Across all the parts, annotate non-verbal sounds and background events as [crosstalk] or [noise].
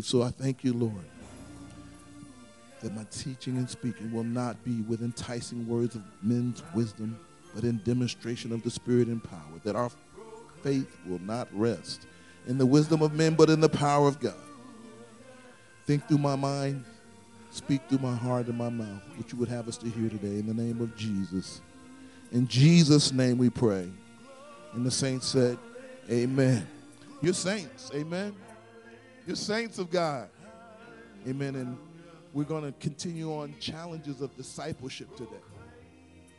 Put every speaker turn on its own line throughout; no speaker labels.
So I thank you, Lord, that my teaching and speaking will not be with enticing words of men's wisdom, but in demonstration of the Spirit and power, that our faith will not rest in the wisdom of men, but in the power of God. Think through my mind, speak through my heart and my mouth, what you would have us to hear today in the name of Jesus. In Jesus' name we pray. And the saints said, Amen. You're saints. Amen. You're saints of God. Amen. And we're going to continue on challenges of discipleship today.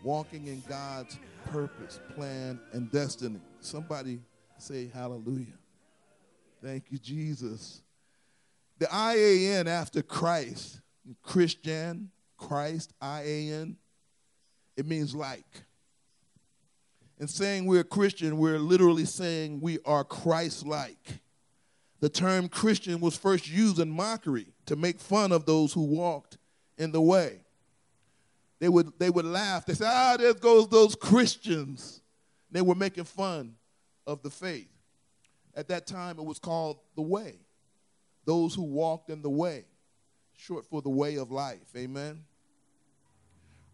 Walking in God's purpose, plan, and destiny. Somebody say hallelujah. Thank you, Jesus. The IAN after Christ, Christian, Christ, IAN, it means like. In saying we're Christian, we're literally saying we are Christ like. The term Christian was first used in mockery to make fun of those who walked in the way. They would, they would laugh. They say, ah, there goes those Christians. They were making fun of the faith. At that time, it was called the way. Those who walked in the way, short for the way of life. Amen.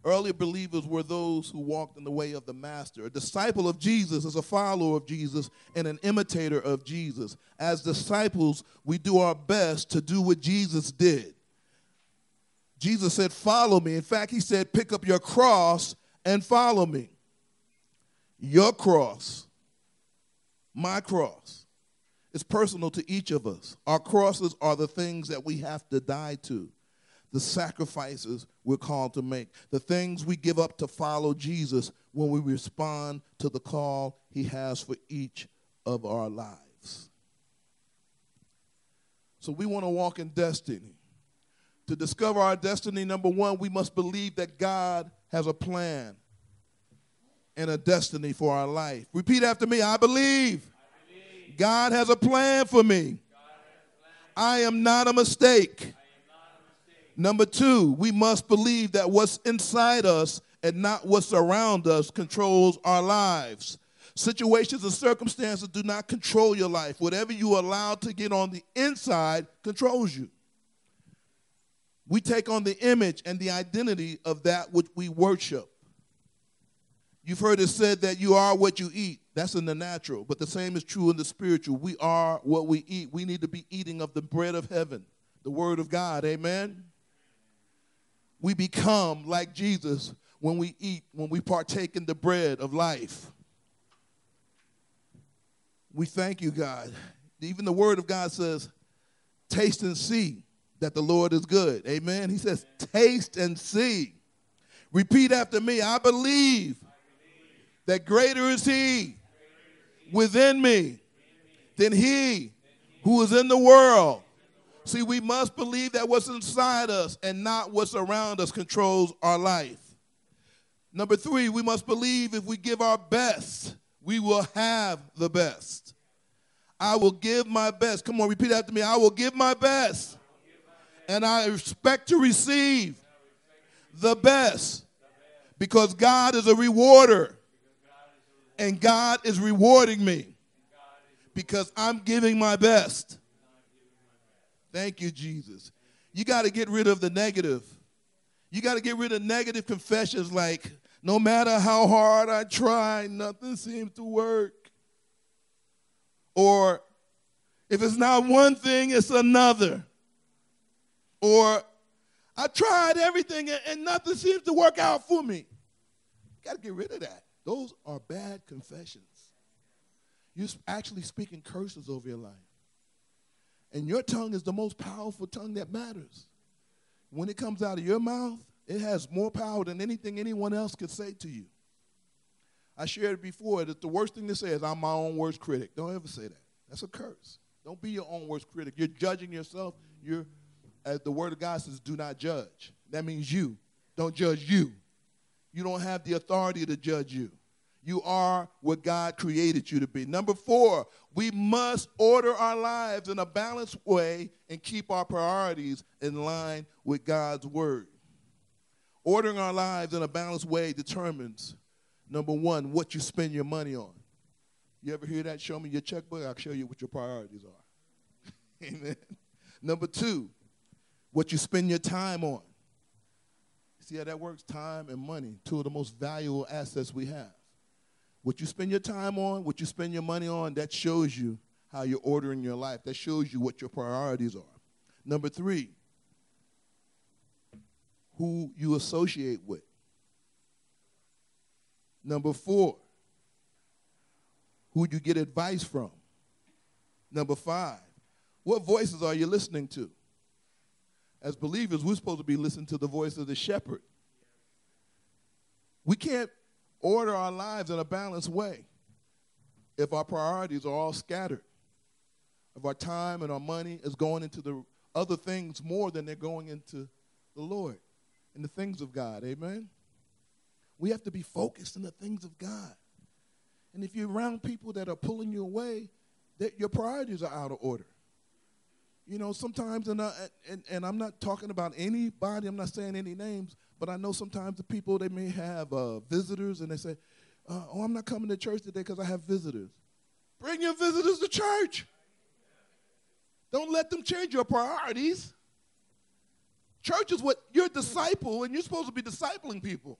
Early believers were those who walked in the way of the Master. A disciple of Jesus is a follower of Jesus and an imitator of Jesus. As disciples, we do our best to do what Jesus did. Jesus said, Follow me. In fact, he said, Pick up your cross and follow me. Your cross, my cross, is personal to each of us. Our crosses are the things that we have to die to the sacrifices we're called to make, the things we give up to follow Jesus when we respond to the call he has for each of our lives. So we want to walk in destiny. To discover our destiny, number one, we must believe that God has a plan and a destiny for our life. Repeat after me I believe, I believe. God has a plan for me. I am not a mistake. Number two, we must believe that what's inside us and not what's around us controls our lives. Situations and circumstances do not control your life. Whatever you allow to get on the inside controls you. We take on the image and the identity of that which we worship. You've heard it said that you are what you eat. That's in the natural, but the same is true in the spiritual. We are what we eat. We need to be eating of the bread of heaven, the word of God. Amen we become like Jesus when we eat, when we partake in the bread of life. We thank you, God. Even the word of God says, taste and see that the Lord is good. Amen. He says, taste and see. Repeat after me I believe that greater is He within me than He who is in the world. See, we must believe that what's inside us and not what's around us controls our life. Number three, we must believe if we give our best, we will have the best. I will give my best. Come on, repeat after me. I will give my best. And I expect to receive the best because God is a rewarder. And God is rewarding me because I'm giving my best. Thank you, Jesus. You got to get rid of the negative. You got to get rid of negative confessions like, no matter how hard I try, nothing seems to work. Or, if it's not one thing, it's another. Or, I tried everything and, nothing seems to work out for me. You got to get rid of that. Those are bad confessions. You're actually speaking curses over your life. And your tongue is the most powerful tongue that matters. When it comes out of your mouth, it has more power than anything anyone else could say to you. I shared before that the worst thing to say is, I'm my own worst critic. Don't ever say that. That's a curse. Don't be your own worst critic. You're judging yourself. You're, as the word of God says, do not judge. That means you. Don't judge you. You don't have the authority to judge you. You are what God created you to be. Number four, we must order our lives in a balanced way and keep our priorities in line with God's word. Ordering our lives in a balanced way determines, number one, what you spend your money on. You ever hear that? Show me your checkbook, I'll show you what your priorities are. [laughs] Amen. Number two, what you spend your time on. See how that works? Time and money, two of the most valuable assets we have. What you spend your time on, what you spend your money on, that shows you how you're ordering your life. That shows you what your priorities are. Number three, who you associate with. Number four, who you get advice from. Number five, what voices are you listening to? As believers, we're supposed to be listening to the voice of the shepherd. We can't order our lives in a balanced way if our priorities are all scattered. If our time and our money is going into the other things more than they're going into the Lord and the things of God. Amen? We have to be focused on the things of God. And if you're around people that are pulling you away, that your priorities are out of order. You know, sometimes, and, I, and, and I'm not talking about anybody, I'm not saying any names, but I know sometimes the people, they may have uh, visitors and they say, uh, oh, I'm not coming to church today because I have visitors. Bring your visitors to church. Don't let them change your priorities. Church is what you're a disciple, and you're supposed to be discipling people.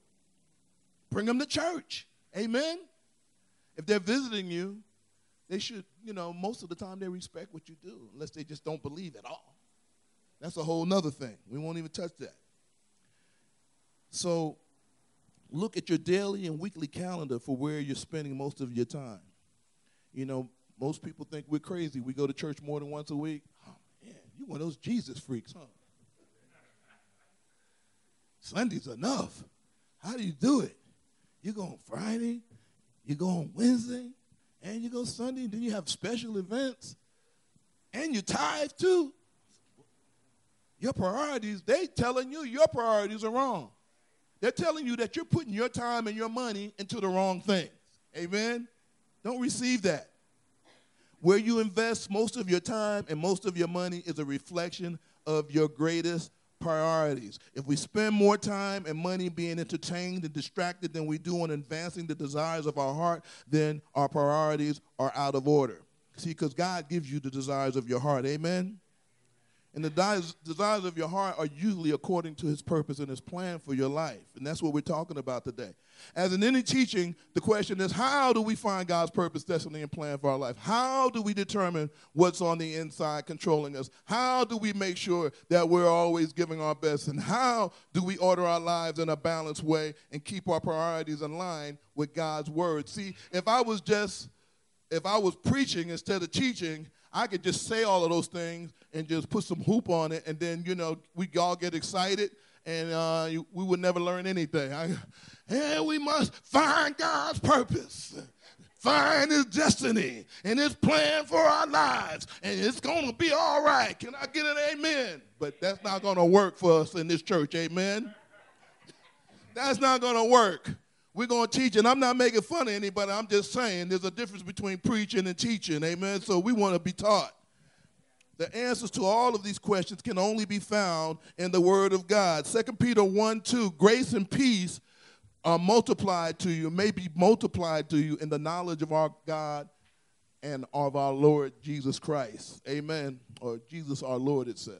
Bring them to church. Amen. If they're visiting you, they should, you know, most of the time they respect what you do, unless they just don't believe at all. That's a whole nother thing. We won't even touch that. So look at your daily and weekly calendar for where you're spending most of your time. You know, most people think we're crazy. We go to church more than once a week. Oh, man, you one of those Jesus freaks, huh? Sunday's enough. How do you do it? You go on Friday, you go on Wednesday, and you go Sunday, then you have special events, and you tithe too. Your priorities, they telling you your priorities are wrong. They're telling you that you're putting your time and your money into the wrong things. Amen? Don't receive that. Where you invest most of your time and most of your money is a reflection of your greatest priorities. If we spend more time and money being entertained and distracted than we do on advancing the desires of our heart, then our priorities are out of order. See, because God gives you the desires of your heart. Amen? And the desires of your heart are usually according to his purpose and his plan for your life. And that's what we're talking about today. As in any teaching, the question is how do we find God's purpose, destiny, and plan for our life? How do we determine what's on the inside controlling us? How do we make sure that we're always giving our best? And how do we order our lives in a balanced way and keep our priorities in line with God's word? See, if I was just, if I was preaching instead of teaching, I could just say all of those things and just put some hoop on it, and then you know we all get excited, and uh, we would never learn anything. I, and we must find God's purpose, find His destiny and His plan for our lives, and it's to be all right. Can I get an amen? But that's not to work for us in this church. Amen. That's not to work. We're going to teach, and I'm not making fun of anybody. I'm just saying there's a difference between preaching and teaching. Amen. So we want to be taught. The answers to all of these questions can only be found in the Word of God. 2 Peter 1 2, grace and peace are multiplied to you, may be multiplied to you in the knowledge of our God and of our Lord Jesus Christ. Amen. Or Jesus our Lord, it says.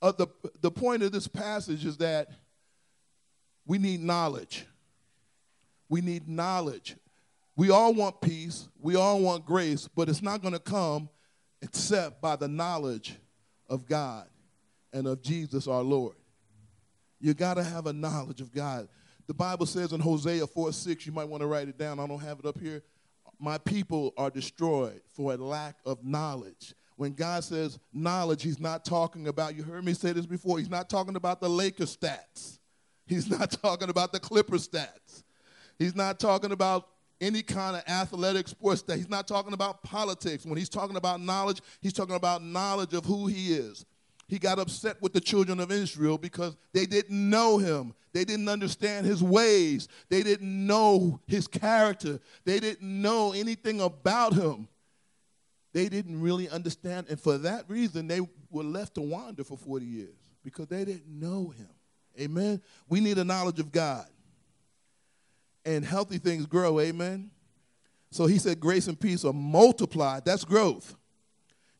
Uh, the, the point of this passage is that we need knowledge. We need knowledge. We all want peace, we all want grace, but it's not going to come except by the knowledge of God and of Jesus our Lord. You got to have a knowledge of God. The Bible says in Hosea 4 6, you might want to write it down. I don't have it up here. My people are destroyed for a lack of knowledge. When God says knowledge, He's not talking about, you heard me say this before, He's not talking about the Laker [laughs] stats. He's not talking about the Clipper stats. He's not talking about any kind of athletic sports that he's not talking about politics. When he's talking about knowledge, he's talking about knowledge of who he is. He got upset with the children of Israel because they didn't know him. They didn't understand his ways. They didn't know his character. They didn't know anything about him. They didn't really understand. And for that reason, they were left to wander for 40 years because they didn't know him. Amen. We need a knowledge of God and healthy things grow. Amen. So he said, grace and peace are multiplied. That's growth.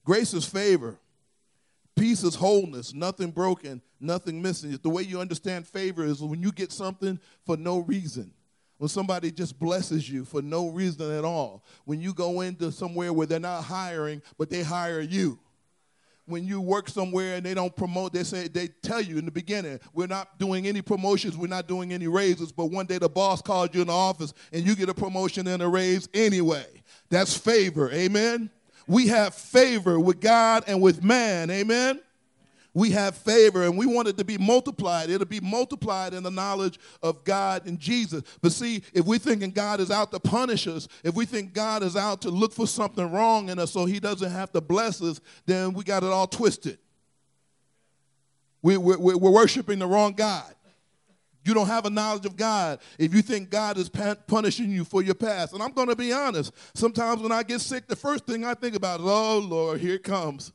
Grace is favor. Peace is wholeness, nothing broken, nothing missing. The way you understand favor is when you get something for no reason. When somebody just blesses you for no reason at all. When you go into somewhere where they're not hiring, but they hire you when you work somewhere and they don't promote, they say they tell you in the beginning, we're not doing any promotions, we're not doing any raises, but one day the boss calls you in the office and you get a promotion and a raise anyway. That's favor, amen. We have favor with God and with man, amen we have favor and we want it to be multiplied. It'll be multiplied in the knowledge of God and Jesus. But see, if we're thinking God is out to punish us, if we think God is out to look for something wrong in us so he doesn't have to bless us, then we got it all twisted. We, we're, we're worshiping the wrong God. You don't have a knowledge of God if you think God is punishing you for your past. And I'm going to be honest. Sometimes when I get sick, the first thing I think about is, oh, Lord, here it comes.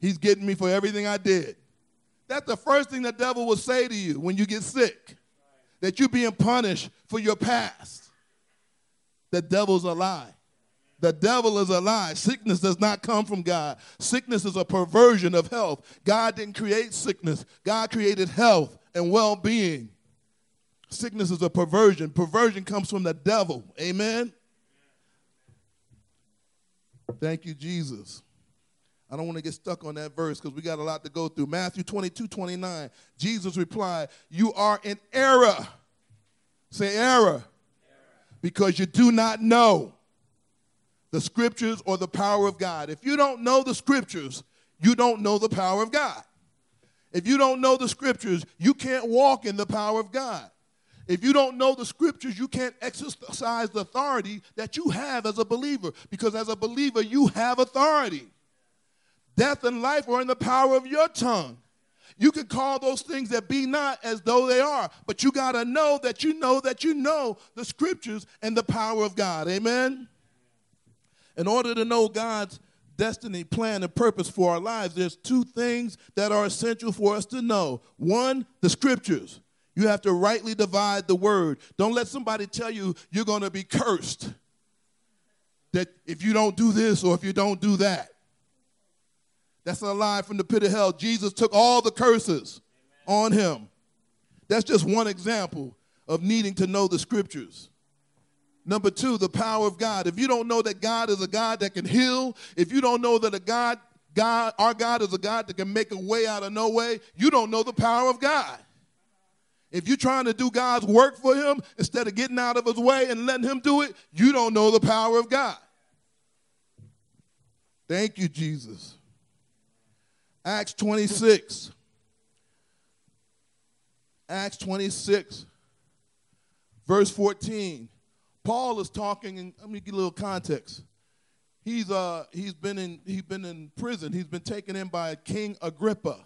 He's getting me for everything I did. That's the first thing the devil will say to you when you get sick that you're being punished for your past. The devil's a lie. The devil is a lie. Sickness does not come from God. Sickness is a perversion of health. God didn't create sickness, God created health and well being. Sickness is a perversion. Perversion comes from the devil. Amen. Thank you, Jesus. I don't want to get stuck on that verse because we got a lot to go through. Matthew 22, 29. Jesus replied, You are in error. Say error. error. Because you do not know the scriptures or the power of God. If you don't know the scriptures, you don't know the power of God. If you don't know the scriptures, you can't walk in the power of God. If you don't know the scriptures, you can't exercise the authority that you have as a believer because as a believer, you have authority. Death and life are in the power of your tongue. You can call those things that be not as though they are, but you got to know that you know that you know the scriptures and the power of God. Amen? In order to know God's destiny, plan, and purpose for our lives, there's two things that are essential for us to know. One, the scriptures. You have to rightly divide the word. Don't let somebody tell you you're going to be cursed. That if you don't do this or if you don't do that. That's a lie from the pit of hell. Jesus took all the curses Amen. on him. That's just one example of needing to know the scriptures. Number two, the power of God. If you don't know that God is a God that can heal, if you don't know that a God, God, our God is a God that can make a way out of no way, you don't know the power of God. If you're trying to do God's work for him instead of getting out of his way and letting him do it, you don't know the power of God. Thank you, Jesus. Acts 26. Acts 26, verse 14. Paul is talking, and let me give a little context. He's, uh, he's, been in, he's been in prison. He's been taken in by King Agrippa.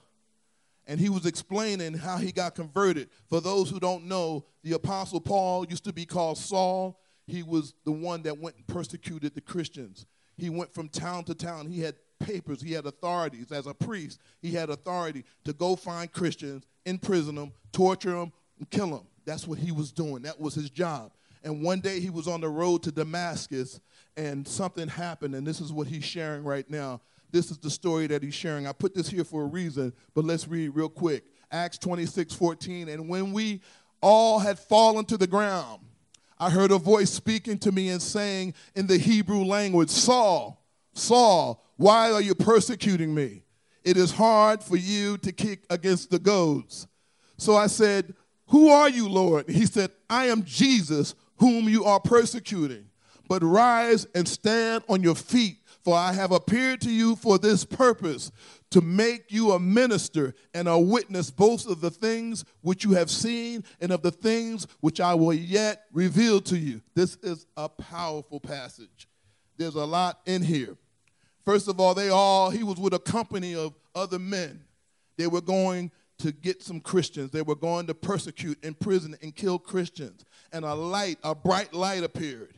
And he was explaining how he got converted. For those who don't know, the Apostle Paul used to be called Saul. He was the one that went and persecuted the Christians. He went from town to town. He had papers. He had authorities. As a priest, he had authority to go find Christians, imprison them, torture them, and kill them. That's what he was doing. That was his job. And one day he was on the road to Damascus and something happened, and this is what he's sharing right now. This is the story that he's sharing. I put this here for a reason, but let's read real quick. Acts 26 14. And when we all had fallen to the ground, I heard a voice speaking to me and saying in the Hebrew language, Saul, Saul, why are you persecuting me? It is hard for you to kick against the goads. So I said, Who are you, Lord? He said, I am Jesus, whom you are persecuting. But rise and stand on your feet, for I have appeared to you for this purpose to make you a minister and a witness both of the things which you have seen and of the things which I will yet reveal to you. This is a powerful passage. There's a lot in here. First of all, they all, he was with a company of other men. They were going to get some Christians. They were going to persecute, imprison, and kill Christians. And a light, a bright light appeared.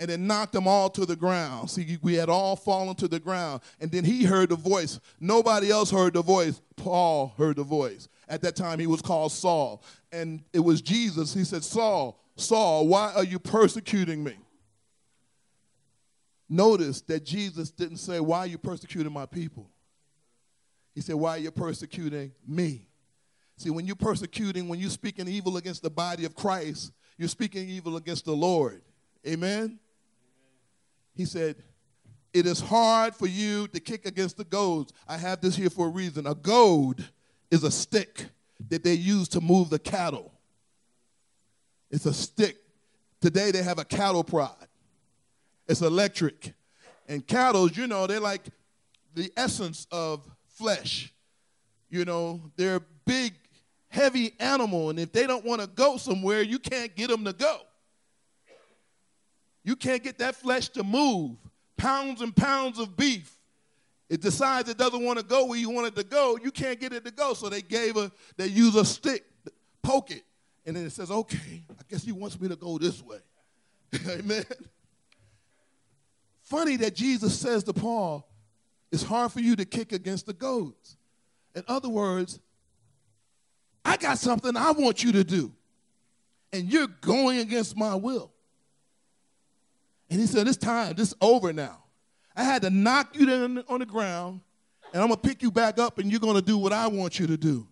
And it knocked them all to the ground. See, we had all fallen to the ground. And then he heard the voice. Nobody else heard the voice. Paul heard the voice. At that time, he was called Saul. And it was Jesus. He said, Saul, Saul, why are you persecuting me? Notice that Jesus didn't say, Why are you persecuting my people? He said, Why are you persecuting me? See, when you're persecuting, when you're speaking evil against the body of Christ, you're speaking evil against the Lord. Amen? He said, It is hard for you to kick against the goads. I have this here for a reason. A goad is a stick that they use to move the cattle. It's a stick. Today they have a cattle prod. It's electric. And cattle, you know, they're like the essence of flesh. You know, they're big, heavy animal, and if they don't want to go somewhere, you can't get them to go. You can't get that flesh to move. Pounds and pounds of beef. It decides it doesn't want to go where you want it to go. You can't get it to go. So they gave a, they use a stick, poke it, and then it says, okay, I guess he wants me to go this way. [laughs] Amen. Funny that Jesus says to Paul, it's hard for you to kick against the goads. In other words, I got something I want you to do, and you're going against my will. And he said, It's time, this is over now. I had to knock you down on the ground, and I'm gonna pick you back up, and you're gonna do what I want you to do.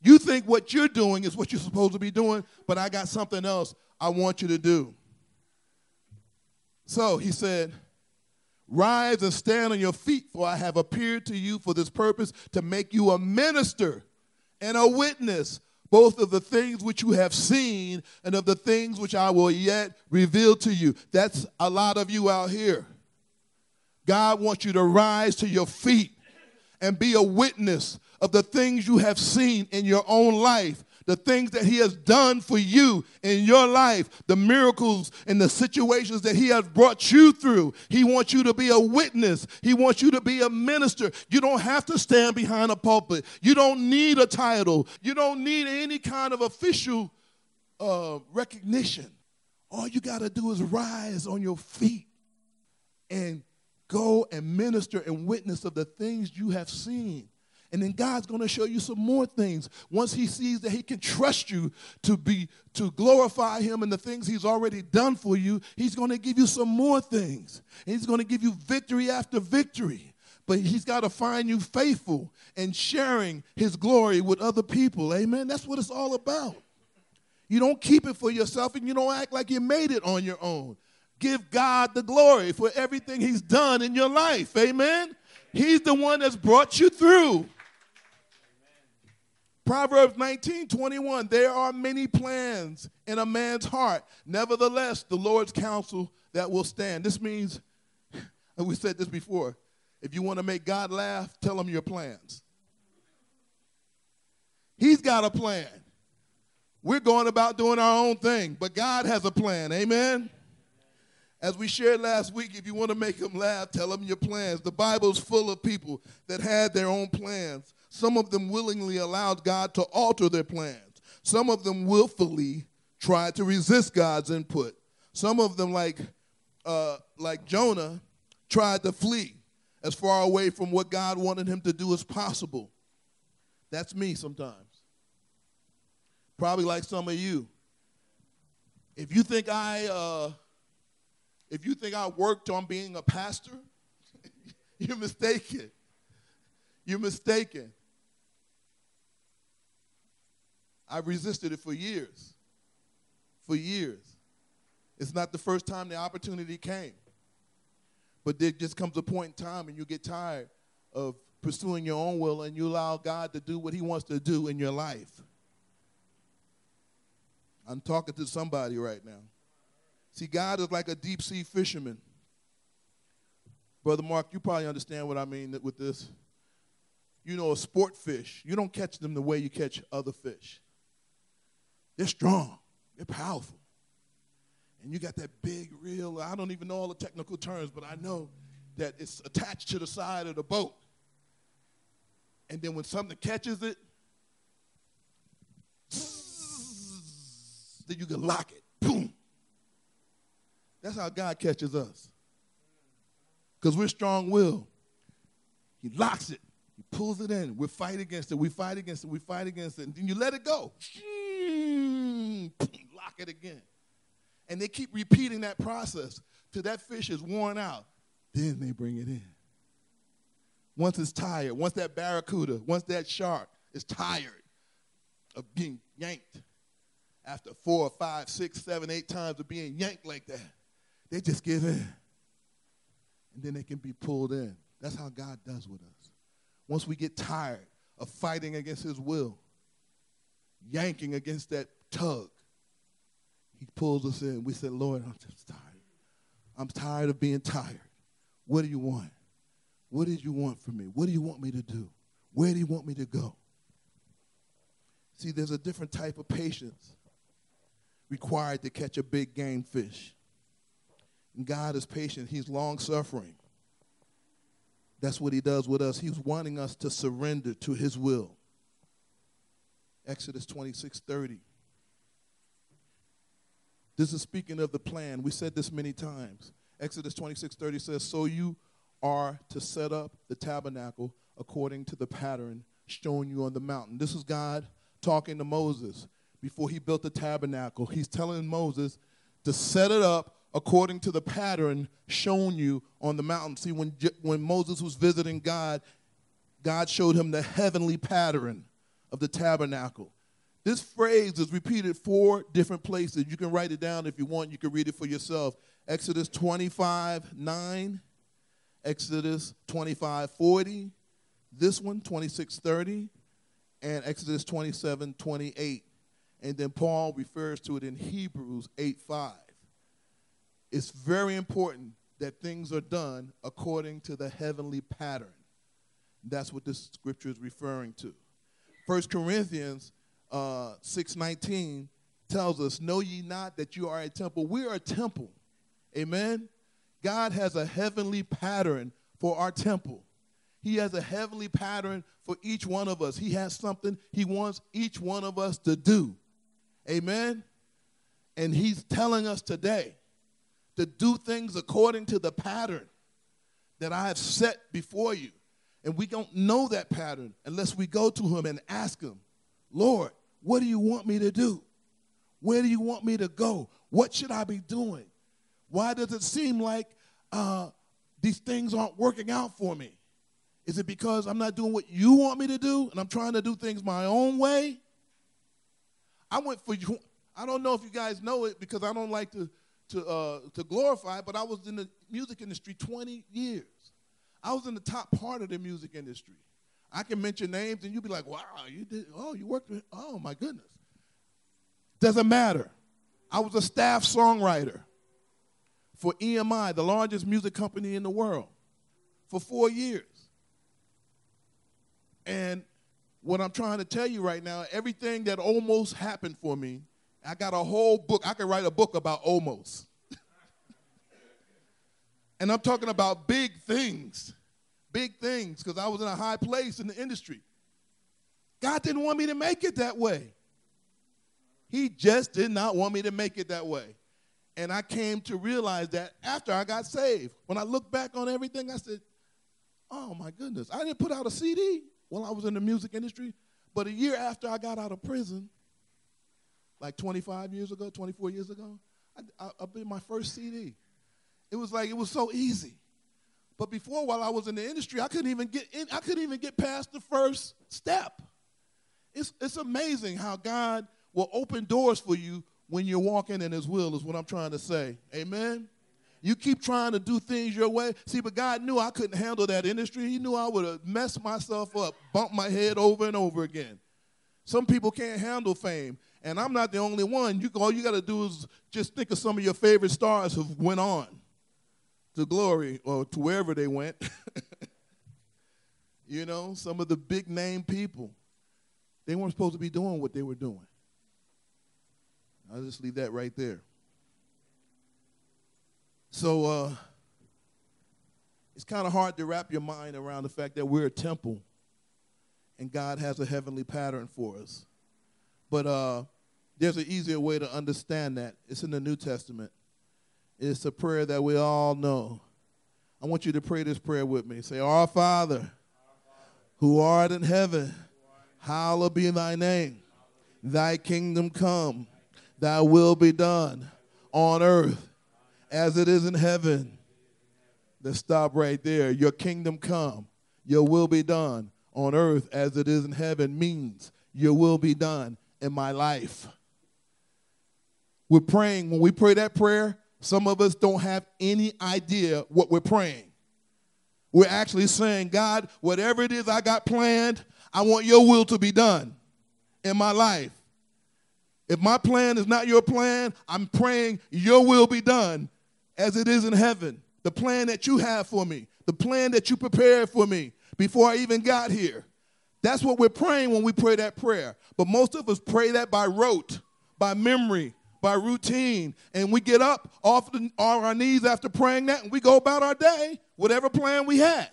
You think what you're doing is what you're supposed to be doing, but I got something else I want you to do. So he said, Rise and stand on your feet, for I have appeared to you for this purpose to make you a minister and a witness, both of the things which you have seen and of the things which I will yet reveal to you. That's a lot of you out here. God wants you to rise to your feet and be a witness of the things you have seen in your own life the things that He has done for you in your life, the miracles and the situations that He has brought you through. He wants you to be a witness, He wants you to be a minister. You don't have to stand behind a pulpit, you don't need a title, you don't need any kind of official uh, recognition. All you got to do is rise on your feet and go and minister and witness of the things you have seen. And then God's going to show you some more things. Once he sees that he can trust you to be to glorify him and the things he's already done for you, he's going to give you some more things. And he's going to give you victory after victory. But he's got to find you faithful and sharing his glory with other people. Amen. That's what it's all about. You don't keep it for yourself and you don't act like you made it on your own. Give God the glory for everything he's done in your life. Amen. He's the one that's brought you through. Proverbs 19, 21. There are many plans in a man's heart. Nevertheless, the Lord's counsel that will stand. This means, and [laughs] we said this before, if you want to make God laugh, tell him your plans. He's got a plan. We're going about doing our own thing, but God has a plan. Amen. As we shared last week, if you want to make them laugh, tell them your plans. The Bible's full of people that had their own plans. Some of them willingly allowed God to alter their plans. Some of them willfully tried to resist God's input. Some of them, like, uh, like Jonah, tried to flee as far away from what God wanted him to do as possible. That's me sometimes. Probably like some of you. If you think I, uh, if you think I worked on being a pastor, [laughs] you're mistaken. You're mistaken. I've resisted it for years. For years. It's not the first time the opportunity came. But there just comes a point in time and you get tired of pursuing your own will and you allow God to do what He wants to do in your life. I'm talking to somebody right now. See, God is like a deep sea fisherman. Brother Mark, you probably understand what I mean with this. You know, a sport fish, you don't catch them the way you catch other fish. They're strong. They're powerful. And you got that big reel. I don't even know all the technical terms, but I know that it's attached to the side of the boat. And then when something catches it, then you can lock it. Boom. That's how God catches us. Because we're strong willed. He locks it. He pulls it in. We fight against it. We fight against it. We fight against it. And then you let it go [clears throat] lock it again. And they keep repeating that process till that fish is worn out. Then they bring it in. once it's tired, once that barracuda, once that shark is tired of being yanked, after four, five, six, seven, eight times of being yanked like that, they just give in. And then they can be pulled in. That's how God does with us. Once we get tired of fighting against His will, yanking against that tug, He pulls us in. We said, Lord, I'm just tired. I'm tired of being tired. What do you want? What did you want from me? What do you want me to do? Where do you want me to go? See, there's a different type of patience required to catch a big game fish. God is patient, He's long suffering. That's what He does with us. He's wanting us to surrender to His will. Exodus 26 30. This is speaking of the plan. We said this many times. Exodus 26 30 says, So you are to set up the tabernacle according to the pattern shown you on the mountain. This is God talking to Moses before he built the tabernacle. He's telling Moses to set it up according to the pattern shown you on the mountain. See, when, when Moses was visiting God, God showed him the heavenly pattern of the tabernacle. This phrase is repeated four different places. You can write it down if you want. You can read it for yourself. Exodus 25, 9. Exodus 25, 40. This one, 26, 30. And Exodus 27, 28. And then Paul refers to it in Hebrews 8 5. It's very important that things are done according to the heavenly pattern. That's what this scripture is referring to. 1 Corinthians uh, 6.19 tells us, Know ye not that you are a temple? We are a temple. Amen? God has a heavenly pattern for our temple. He has a heavenly pattern for each one of us. He has something he wants each one of us to do. Amen? And he's telling us today to do things according to the pattern that I have set before you. And we don't know that pattern unless we go to him and ask him, Lord, what do you want me to do? Where do you want me to go? What should I be doing? Why does it seem like uh, these things aren't working out for me? Is it because I'm not doing what you want me to do and I'm trying to do things my own way? I went for you. I don't know if you guys know it because I don't like to to uh, to glorify, but I was in the music industry 20 years. I was in the top part of the music industry. I can mention names and you'd be like, "Wow, you did? Oh, you worked with? Oh my goodness." Doesn't matter. I was a staff songwriter for EMI, the largest music company in the world, for four years. And what I'm trying to tell you right now, everything that almost happened for me, I got a whole book. I could write a book about almost. [laughs] and I'm talking about big things, big things, because I was in a high place in the industry. God didn't want me to make it that way. He just did not want me to make it that way. And I came to realize that after I got saved. When I look back on everything, I said, oh my goodness, I didn't put out a CD while I was in the music industry. But a year after I got out of prison, like 25 years ago, 24 years ago, I, I, I did my first CD. It was like, it was so easy. But before, while I was in the industry, I couldn't even get in, I couldn't even get past the first step. It's, it's amazing how God will open doors for you when you're walking in his will, is what I'm trying to say. Amen? You keep trying to do things your way. See, but God knew I couldn't handle that industry. He knew I would have messed myself up, bumped my head over and over again. Some people can't handle fame, and I'm not the only one. You, all you got to do is just think of some of your favorite stars who went on to glory or to wherever they went. [laughs] you know, some of the big name people. They weren't supposed to be doing what they were doing. I'll just leave that right there. So uh, it's kind of hard to wrap your mind around the fact that we're a temple and God has a heavenly pattern for us. But uh, there's an easier way to understand that. It's in the New Testament. It's a prayer that we all know. I want you to pray this prayer with me. Say, Our Father, who art in heaven, hallowed be thy name. Thy kingdom come, thy will be done on earth as it is in heaven. Let's stop right there. Your kingdom come, your will be done on earth as it is in heaven means your will be done in my life. We're praying, when we pray that prayer, some of us don't have any idea what we're praying. We're actually saying, God, whatever it is I got planned, I want your will to be done in my life. If my plan is not your plan, I'm praying your will be done as it is in heaven. The plan that you have for me, the plan that you prepared for me before I even got here. That's what we're praying when we pray that prayer. But most of us pray that by rote, by memory, by routine. And we get up off the, on our knees after praying that and we go about our day, whatever plan we had.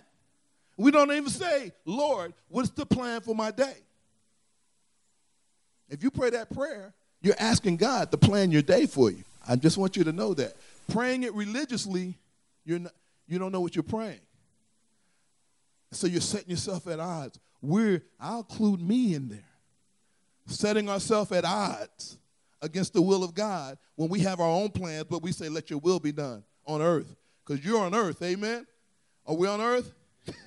We don't even say, Lord, what's the plan for my day? If you pray that prayer, you're asking God to plan your day for you. I just want you to know that. Praying it religiously, you're not, you don't know what you're praying. So you're setting yourself at odds. We're, I'll include me in there. Setting ourselves at odds against the will of God when we have our own plans, but we say, let your will be done on earth. Because you're on earth, amen? Are we on earth?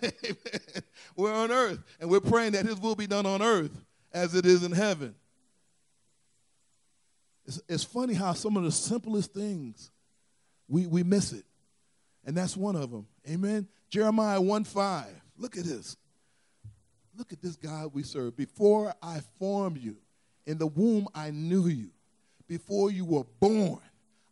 [laughs] we're on earth, and we're praying that his will be done on earth as it is in heaven. It's, it's funny how some of the simplest things, we, we miss it. And that's one of them. Amen? Jeremiah 1 5. Look at this. Look at this God we serve. Before I formed you, in the womb I knew you. Before you were born,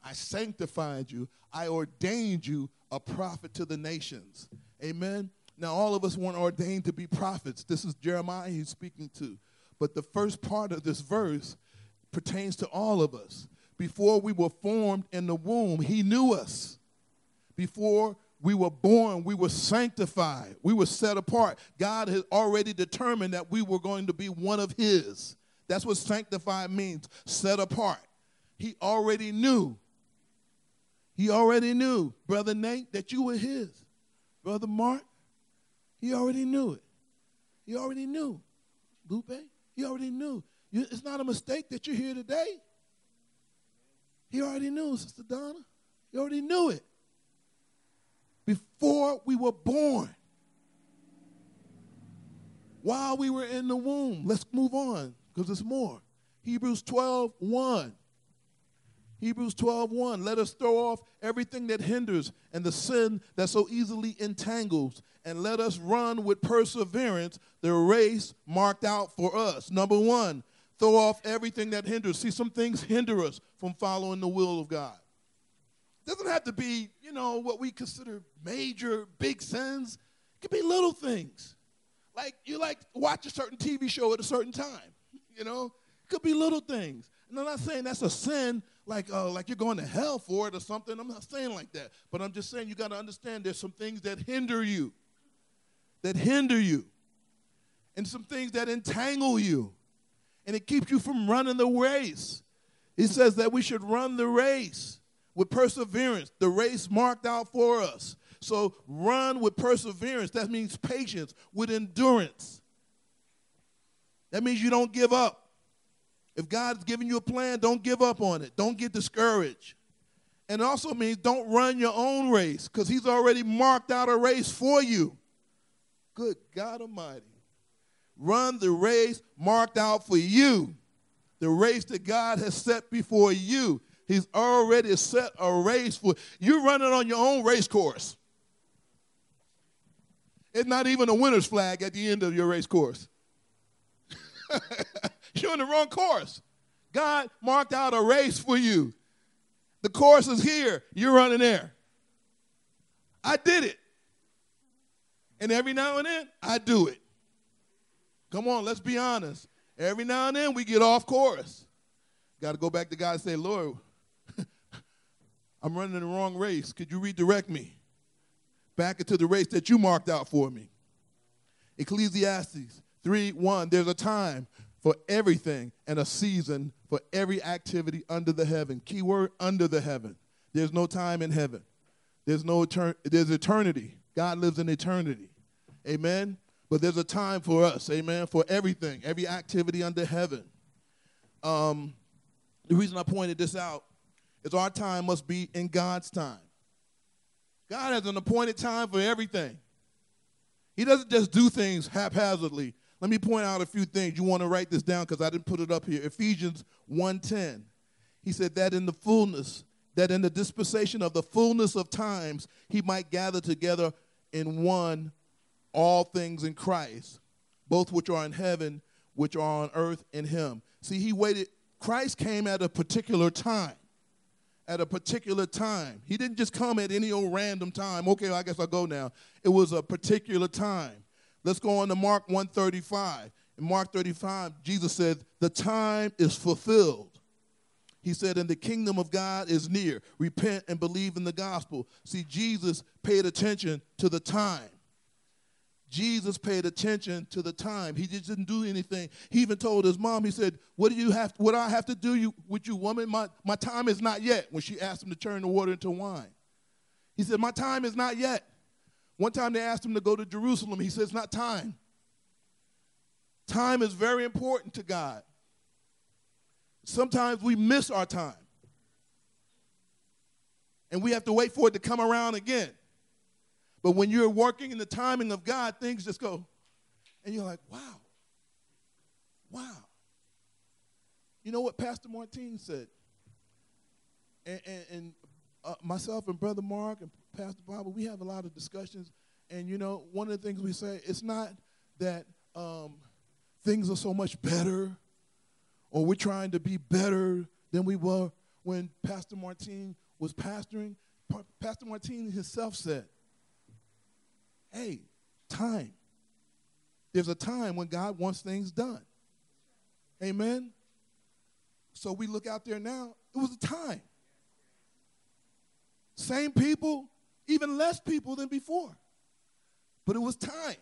I sanctified you. I ordained you a prophet to the nations. Amen. Now, all of us weren't ordained to be prophets. This is Jeremiah he's speaking to. But the first part of this verse pertains to all of us. Before we were formed in the womb, he knew us. Before we were born, we were sanctified, we were set apart. God had already determined that we were going to be one of his. That's what sanctified means, set apart. He already knew. He already knew, Brother Nate, that you were his. Brother Mark, he already knew it. He already knew. Lupe, he already knew. You, it's not a mistake that you're here today. He already knew, Sister Donna. He already knew it. Before we were born. While we were in the womb. Let's move on because there's more. Hebrews 12, 1. Hebrews 12, 1. Let us throw off everything that hinders and the sin that so easily entangles, and let us run with perseverance the race marked out for us. Number one, throw off everything that hinders. See, some things hinder us from following the will of God. Doesn't have to be, you know, what we consider major, big sins. It could be little things. Like you like watch a certain TV show at a certain time. You know, it could be little things. And I'm not saying that's a sin, like uh, like you're going to hell for it or something. I'm not saying like that. But I'm just saying you got to understand there's some things that hinder you, that hinder you, and some things that entangle you, and it keeps you from running the race. He says that we should run the race with perseverance, the race marked out for us. So run with perseverance. That means patience, with endurance. That means you don't give up. If God's giving you a plan, don't give up on it. Don't get discouraged. And also means don't run your own race because He's already marked out a race for you. Good God Almighty. Run the race marked out for you, the race that God has set before you. He's already set a race for you. running on your own race course. It's not even a winner's flag at the end of your race course. [laughs] You're in the wrong course. God marked out a race for you. The course is here. You're running there. I did it. And every now and then, I do it. Come on, let's be honest. Every now and then, we get off course. Got to go back to God and say, Lord, I'm running the wrong race. Could you redirect me back into the race that you marked out for me? Ecclesiastes 3 1. There's a time for everything and a season for every activity under the heaven. Keyword under the heaven. There's no time in heaven. There's no etern- there's eternity. God lives in eternity. Amen. But there's a time for us, amen, for everything, every activity under heaven. Um, the reason I pointed this out is our time must be in God's time. God has an appointed time for everything. He doesn't just do things haphazardly. Let me point out a few things. You want to write this down because I didn't put it up here. Ephesians 1:10. He said that in the fullness, that in the dispensation of the fullness of times, he might gather together in one all things in Christ, both which are in heaven, which are on earth in him. See, he waited. Christ came at a particular time. At a particular time. He didn't just come at any old random time. Okay, I guess I'll go now. It was a particular time. Let's go on to Mark 135. In Mark 35, Jesus said, The time is fulfilled. He said, And the kingdom of God is near. Repent and believe in the gospel. See, Jesus paid attention to the time. Jesus paid attention to the time. He just didn't do anything. He even told his mom, he said, What do you have what I have to do you, with you, woman? My, my time is not yet. When she asked him to turn the water into wine. He said, My time is not yet. One time they asked him to go to Jerusalem. He said, It's not time. Time is very important to God. Sometimes we miss our time. And we have to wait for it to come around again. But when you're working in the timing of God, things just go, and you're like, wow, wow. You know what Pastor Martin said? And, and, and uh, myself and Brother Mark and Pastor Bob, we have a lot of discussions. And, you know, one of the things we say, it's not that um, things are so much better or we're trying to be better than we were when Pastor Martin was pastoring. Pastor Martin himself said, hey, time. There's a time when God wants things done. Amen? So we look out there now, it was a time. Same people, even less people than before. But it was time.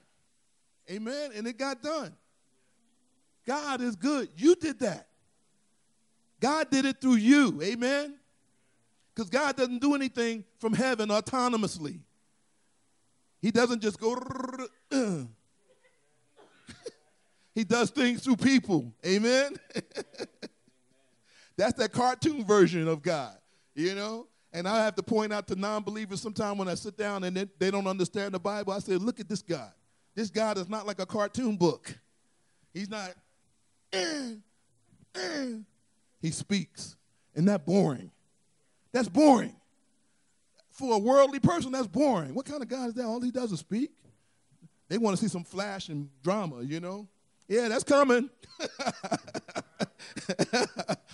Amen? And it got done. God is good. You did that. God did it through you. Amen? Because God doesn't do anything from heaven autonomously. He doesn't just go. [clears throat] he does things through people. Amen? [laughs] That's that cartoon version of God, you know? And I have to point out to non believers sometimes when I sit down and they, they don't understand the Bible, I say, look at this God. This God is not like a cartoon book. He's not, [clears throat] he speaks. Isn't that boring? That's boring. For a worldly person, that's boring. What kind of God is that? All he does is speak. They want to see some flash and drama, you know? Yeah, that's coming. [laughs]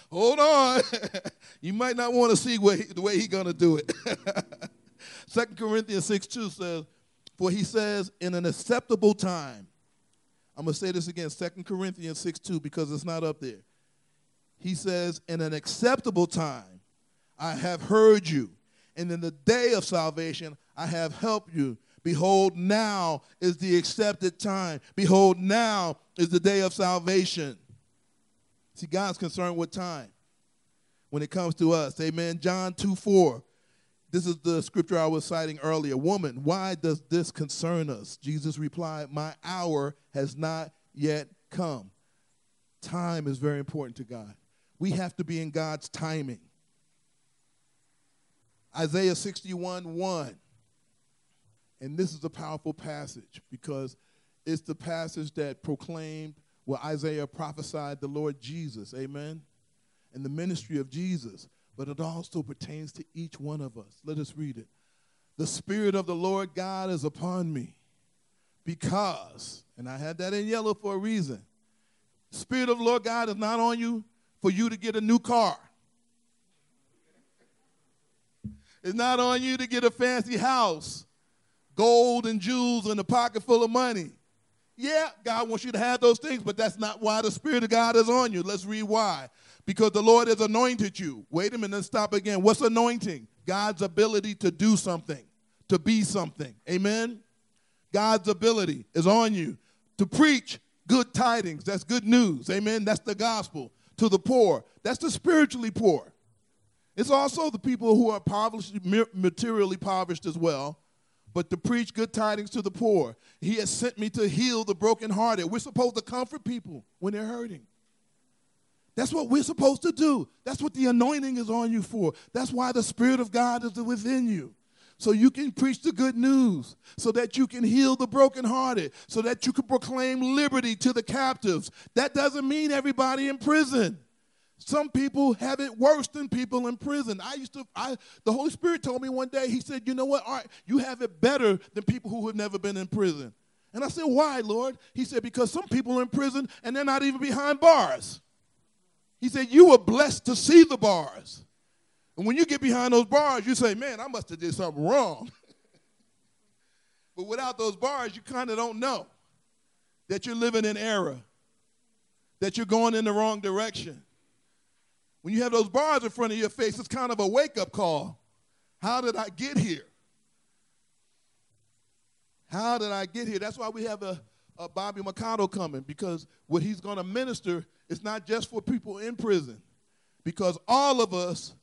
Hold on. [laughs] you might not want to see the way he's going to do it. [laughs] Second Corinthians 6 2 says, For he says, in an acceptable time. I'm going to say this again, Second Corinthians 6 2, because it's not up there. He says, In an acceptable time, I have heard you, and in the day of salvation, I have helped you. Behold, now is the accepted time. Behold, now is the day of salvation. See, God's concerned with time when it comes to us. Amen. John 2 4. This is the scripture I was citing earlier. Woman, why does this concern us? Jesus replied, My hour has not yet come. Time is very important to God. We have to be in God's timing. Isaiah 61 1. And this is a powerful passage because it's the passage that proclaimed where Isaiah prophesied the Lord Jesus, amen, and the ministry of Jesus, but it also pertains to each one of us. Let us read it. The Spirit of the Lord God is upon me because, and I had that in yellow for a reason. Spirit of the Lord God is not on you for you to get a new car. It's not on you to get a fancy house, gold and jewels, and a pocket full of money. Yeah, God wants you to have those things, but that's not why the Spirit of God is on you. Let's read why. Because the Lord has anointed you. Wait a minute, stop again. What's anointing? God's ability to do something, to be something. Amen? God's ability is on you to preach good tidings. That's good news. Amen? That's the gospel. To the poor. That's the spiritually poor. It's also the people who are impoverished, materially impoverished as well but to preach good tidings to the poor. He has sent me to heal the brokenhearted. We're supposed to comfort people when they're hurting. That's what we're supposed to do. That's what the anointing is on you for. That's why the Spirit of God is within you. so you can preach the good news, so that you can heal the brokenhearted, so that you can proclaim liberty to the captives. That doesn't mean everybody in prison. Some people have it worse than people in prison. I used to, I, the Holy Spirit told me one day, He said, You know what? Right, you have it better than people who have never been in prison. And I said, Why, Lord? He said, Because some people are in prison and they're not even behind bars. He said, You were blessed to see the bars. And when you get behind those bars, you say, Man, I must have did something wrong. [laughs] but without those bars, you kind of don't know that you're living in error, that you're going in the wrong direction. When you have those bars in front of your face, it's kind of a wake up call. How did I get here? How did I get here? That's why we have a, a Bobby Mercado coming because what he's going to minister is not just for people in prison, because all of us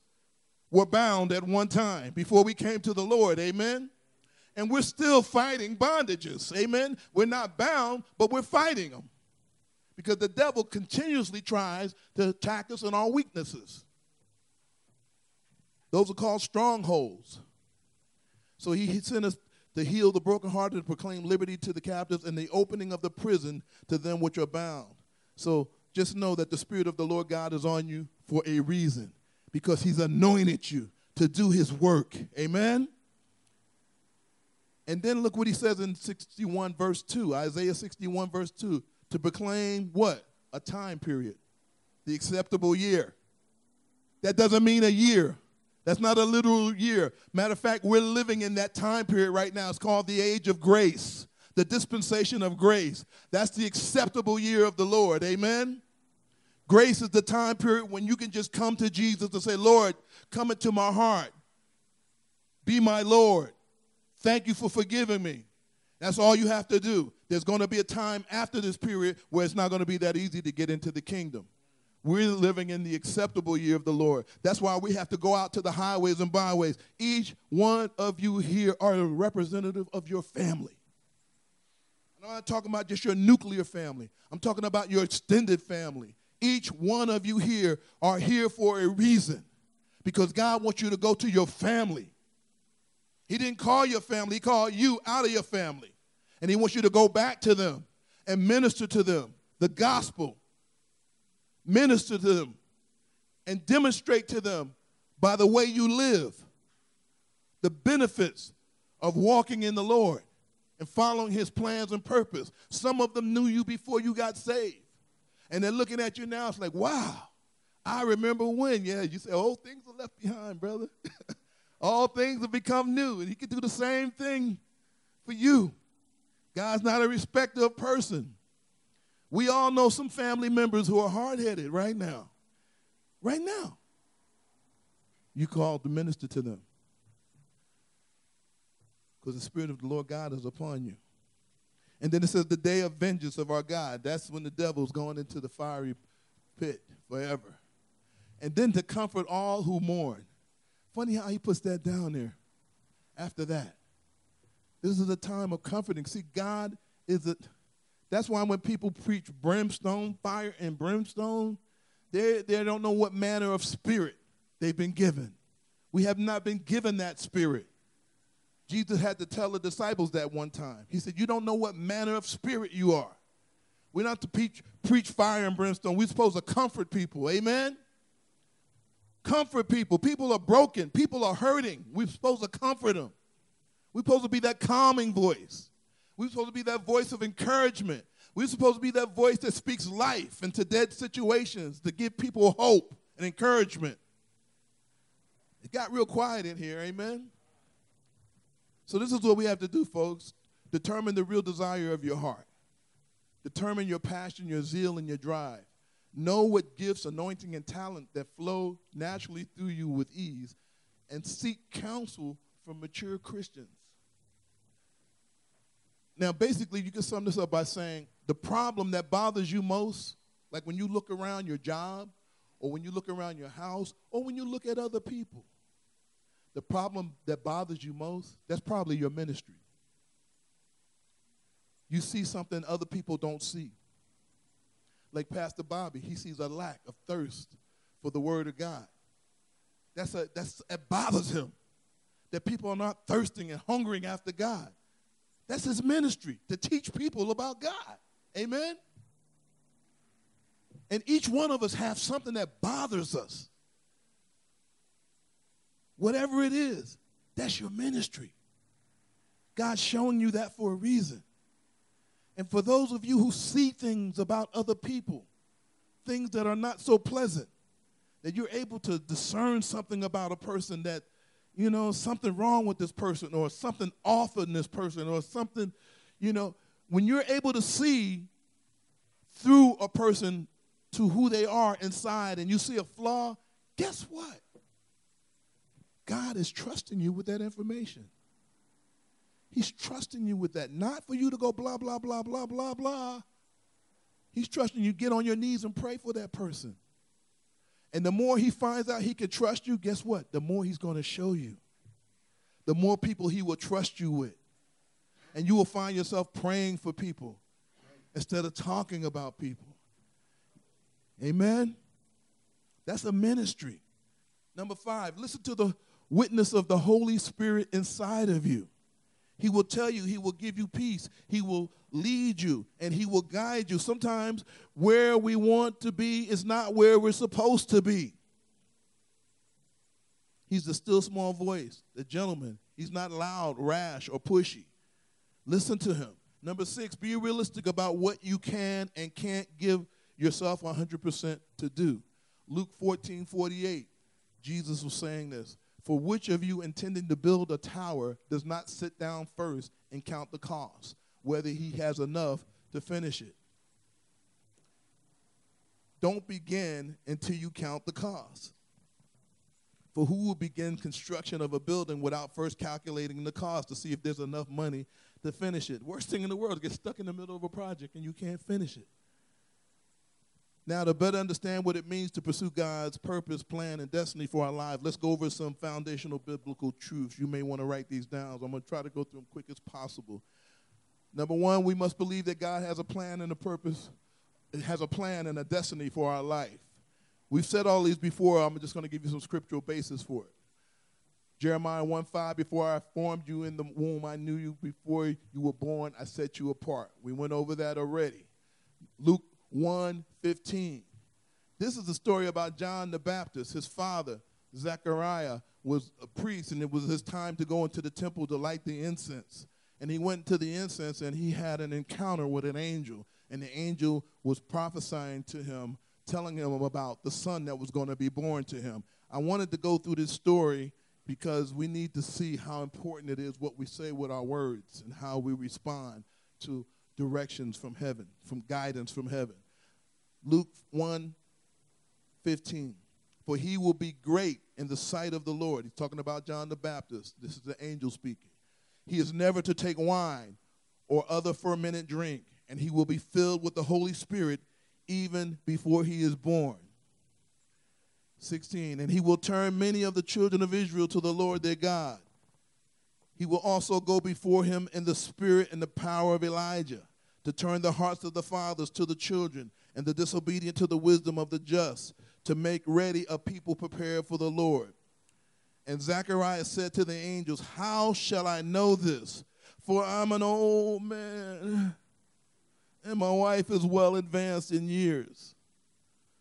were bound at one time before we came to the Lord. Amen. And we're still fighting bondages. Amen. We're not bound, but we're fighting them because the devil continuously tries to attack us in our weaknesses. Those are called strongholds. So he sent us to heal the brokenhearted, to proclaim liberty to the captives, and the opening of the prison to them which are bound. So just know that the Spirit of the Lord God is on you for a reason, because he's anointed you to do his work. Amen? And then look what he says in 61 verse 2, Isaiah 61 verse 2 to proclaim what? A time period, the acceptable year. That doesn't mean a year. That's not a literal year. Matter of fact, we're living in that time period right now. It's called the age of grace, the dispensation of grace. That's the acceptable year of the Lord. Amen. Grace is the time period when you can just come to Jesus and say, Lord, come into my heart. Be my Lord. Thank you for forgiving me. That's all you have to do. There's going to be a time after this period where it's not going to be that easy to get into the kingdom. We're living in the acceptable year of the Lord. That's why we have to go out to the highways and byways. Each one of you here are a representative of your family. I'm not talking about just your nuclear family, I'm talking about your extended family. Each one of you here are here for a reason because God wants you to go to your family. He didn't call your family, He called you out of your family. And He wants you to go back to them and minister to them the gospel. Minister to them and demonstrate to them by the way you live the benefits of walking in the Lord and following His plans and purpose. Some of them knew you before you got saved. And they're looking at you now, it's like, wow, I remember when. Yeah, you say, oh, things are left behind, brother. [laughs] all things have become new. And he can do the same thing for you. God's not a respecter of person. We all know some family members who are hard headed right now. Right now. You called to minister to them. Because the Spirit of the Lord God is upon you. And then it says, the day of vengeance of our God. That's when the devil's going into the fiery pit forever. And then to comfort all who mourn. Funny how he puts that down there after that. This is a time of comforting. See, God is a, that's why when people preach brimstone, fire, and brimstone, they, they don't know what manner of spirit they've been given. We have not been given that spirit. Jesus had to tell the disciples that one time. He said, You don't know what manner of spirit you are. We're not to preach, preach fire and brimstone. We're supposed to comfort people. Amen? Comfort people. People are broken. People are hurting. We're supposed to comfort them. We're supposed to be that calming voice. We're supposed to be that voice of encouragement. We're supposed to be that voice that speaks life into dead situations to give people hope and encouragement. It got real quiet in here, amen? So, this is what we have to do, folks. Determine the real desire of your heart, determine your passion, your zeal, and your drive. Know what gifts, anointing, and talent that flow naturally through you with ease, and seek counsel from mature Christians. Now, basically, you can sum this up by saying the problem that bothers you most, like when you look around your job, or when you look around your house, or when you look at other people, the problem that bothers you most, that's probably your ministry. You see something other people don't see like Pastor Bobby, he sees a lack of thirst for the Word of God. That's a, that's, it bothers him that people are not thirsting and hungering after God. That's his ministry, to teach people about God. Amen? And each one of us have something that bothers us. Whatever it is, that's your ministry. God's showing you that for a reason. And for those of you who see things about other people, things that are not so pleasant, that you're able to discern something about a person that, you know, something wrong with this person or something off in this person or something, you know, when you're able to see through a person to who they are inside and you see a flaw, guess what? God is trusting you with that information. He's trusting you with that, not for you to go blah, blah, blah, blah, blah, blah. He's trusting you get on your knees and pray for that person. And the more he finds out he can trust you, guess what? The more he's going to show you. The more people he will trust you with. And you will find yourself praying for people instead of talking about people. Amen? That's a ministry. Number five, listen to the witness of the Holy Spirit inside of you. He will tell you, He will give you peace, He will lead you, and He will guide you. Sometimes where we want to be is not where we're supposed to be. He's the still small voice, the gentleman. He's not loud, rash, or pushy. Listen to him. Number six, be realistic about what you can and can't give yourself 100% to do. Luke 14 48, Jesus was saying this. For which of you intending to build a tower does not sit down first and count the cost, whether he has enough to finish it? Don't begin until you count the cost. For who will begin construction of a building without first calculating the cost to see if there's enough money to finish it? Worst thing in the world get stuck in the middle of a project and you can't finish it. Now, to better understand what it means to pursue God's purpose, plan, and destiny for our lives, let's go over some foundational biblical truths. You may want to write these down. So I'm going to try to go through them quick as possible. Number one, we must believe that God has a plan and a purpose, it has a plan and a destiny for our life. We've said all these before. I'm just going to give you some scriptural basis for it. Jeremiah 1 5, before I formed you in the womb, I knew you. Before you were born, I set you apart. We went over that already. Luke 1:15. This is the story about John the Baptist. His father, Zechariah, was a priest, and it was his time to go into the temple to light the incense. And he went to the incense and he had an encounter with an angel. And the angel was prophesying to him, telling him about the son that was going to be born to him. I wanted to go through this story because we need to see how important it is what we say with our words and how we respond to directions from heaven, from guidance from heaven. Luke 1 15. For he will be great in the sight of the Lord. He's talking about John the Baptist. This is the angel speaking. He is never to take wine or other fermented drink, and he will be filled with the Holy Spirit even before he is born. 16. And he will turn many of the children of Israel to the Lord their God. He will also go before him in the spirit and the power of Elijah to turn the hearts of the fathers to the children and the disobedient to the wisdom of the just, to make ready a people prepared for the Lord. And Zacharias said to the angels, How shall I know this? For I'm an old man, and my wife is well advanced in years.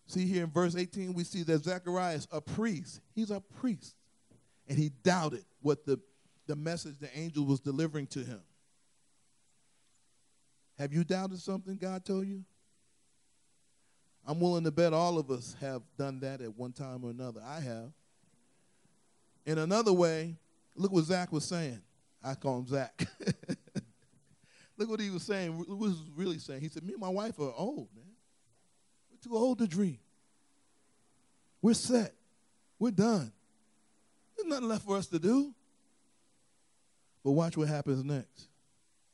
See here in verse 18, we see that Zacharias, a priest, he's a priest, and he doubted what the, the message the angel was delivering to him. Have you doubted something God told you? I'm willing to bet all of us have done that at one time or another. I have. In another way, look what Zach was saying. I call him Zach. [laughs] look what he was saying. What he was really saying? He said, Me and my wife are old, man. We're too old to dream. We're set. We're done. There's nothing left for us to do. But watch what happens next.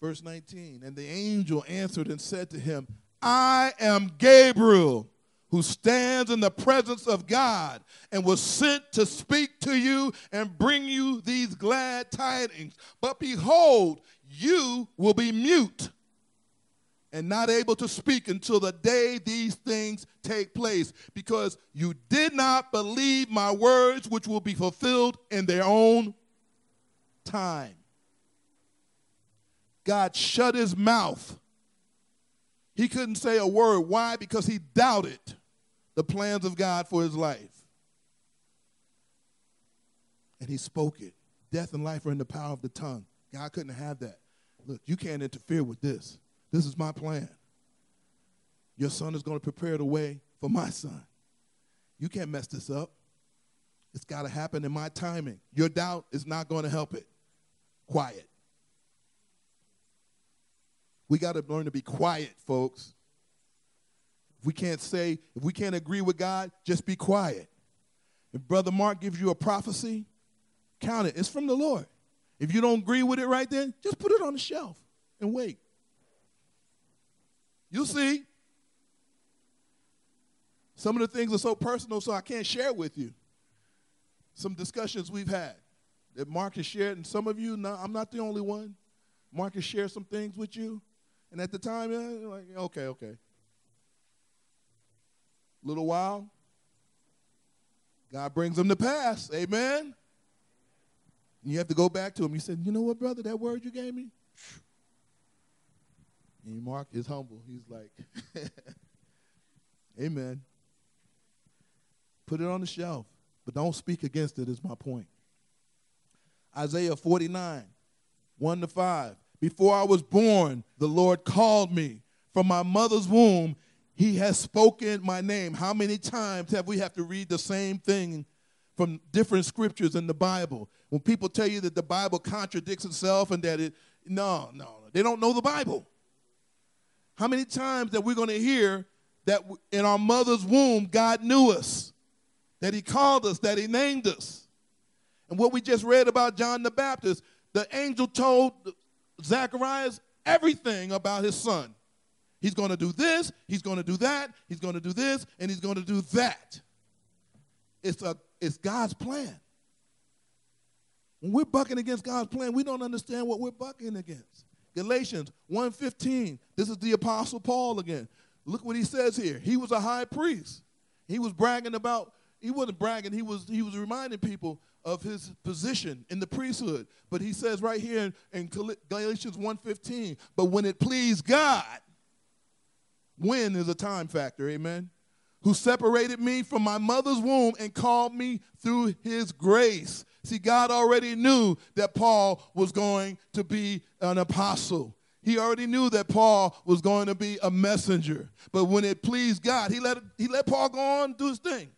Verse 19 And the angel answered and said to him, I am Gabriel, who stands in the presence of God and was sent to speak to you and bring you these glad tidings. But behold, you will be mute and not able to speak until the day these things take place, because you did not believe my words, which will be fulfilled in their own time. God shut his mouth. He couldn't say a word. Why? Because he doubted the plans of God for his life. And he spoke it. Death and life are in the power of the tongue. God couldn't have that. Look, you can't interfere with this. This is my plan. Your son is going to prepare the way for my son. You can't mess this up. It's got to happen in my timing. Your doubt is not going to help it. Quiet. We got to learn to be quiet, folks. If we can't say, if we can't agree with God, just be quiet. If Brother Mark gives you a prophecy, count it. It's from the Lord. If you don't agree with it right then, just put it on the shelf and wait. You'll see. Some of the things are so personal, so I can't share with you. Some discussions we've had that Mark has shared, and some of you, no, I'm not the only one. Mark has shared some things with you, and at the time, you're like, okay, okay. A little while, God brings them to pass. Amen. And you have to go back to him. You said, You know what, brother, that word you gave me? And Mark is humble. He's like, [laughs] Amen. Put it on the shelf, but don't speak against it, is my point. Isaiah 49, 1 to 5. Before I was born, the Lord called me. From my mother's womb, he has spoken my name. How many times have we have to read the same thing from different scriptures in the Bible? When people tell you that the Bible contradicts itself and that it, no, no, they don't know the Bible. How many times that we're going to hear that in our mother's womb, God knew us, that He called us, that He named us? And what we just read about John the Baptist, the angel told Zacharias everything about his son. He's going to do this, he's going to do that, he's going to do this, and he's going to do that. It's, a, it's God's plan. When we're bucking against God's plan, we don't understand what we're bucking against. Galatians 1:15. This is the apostle Paul again. Look what he says here. He was a high priest. He was bragging about he wasn't bragging, he was he was reminding people of his position in the priesthood. But he says right here in, in Galatians 1:15, but when it pleased God, when is a time factor, amen? Who separated me from my mother's womb and called me through his grace See, God already knew that Paul was going to be an apostle. He already knew that Paul was going to be a messenger. But when it pleased God, he let, he let Paul go on and do his thing.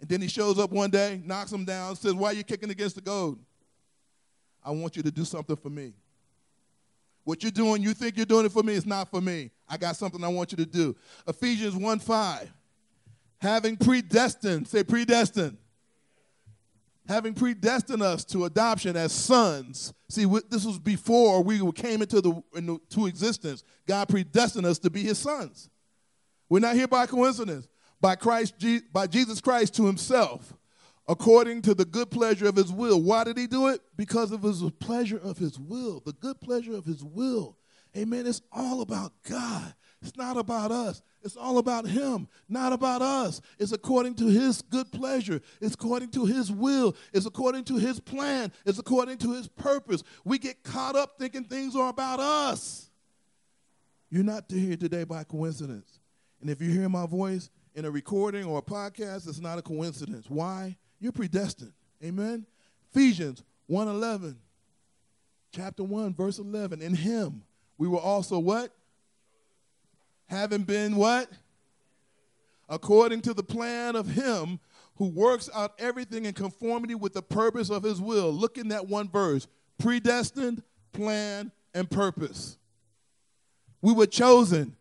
And then he shows up one day, knocks him down, says, Why are you kicking against the goad? I want you to do something for me. What you're doing, you think you're doing it for me, it's not for me. I got something I want you to do. Ephesians 1 5. Having predestined, say predestined having predestined us to adoption as sons. See, this was before we came into the into existence. God predestined us to be His sons. We're not here by coincidence. By Christ, by Jesus Christ to Himself, according to the good pleasure of His will. Why did He do it? Because of His pleasure of His will. The good pleasure of His will. Amen. It's all about God. It's not about us. It's all about Him, not about us. It's according to His good pleasure. It's according to His will. It's according to His plan. It's according to His purpose. We get caught up thinking things are about us. You're not here today by coincidence. And if you hear my voice in a recording or a podcast, it's not a coincidence. Why? You're predestined. Amen. Ephesians 1:11. Chapter 1, verse 11. In him we were also what? having been what? According to the plan of him who works out everything in conformity with the purpose of his will. Look in that one verse predestined, plan, and purpose. We were chosen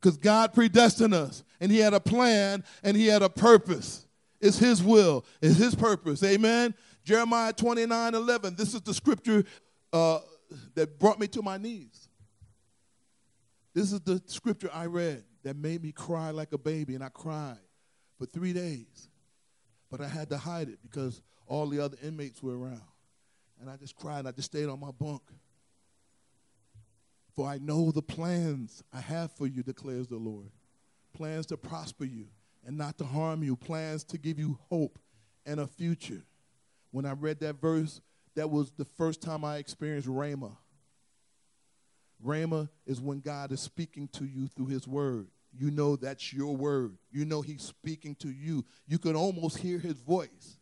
because God predestined us, and he had a plan and he had a purpose. It's his will, it's his purpose. Amen. Jeremiah 29 11. This is the scripture uh, that brought me to my knees. This is the scripture I read that made me cry like a baby, and I cried for three days. But I had to hide it because all the other inmates were around. And I just cried, and I just stayed on my bunk. For I know the plans I have for you, declares the Lord. Plans to prosper you and not to harm you, plans to give you hope and a future. When I read that verse, that was the first time I experienced Rhema. Rhema is when God is speaking to you through his word. You know that's your word. You know he's speaking to you. You can almost hear his voice.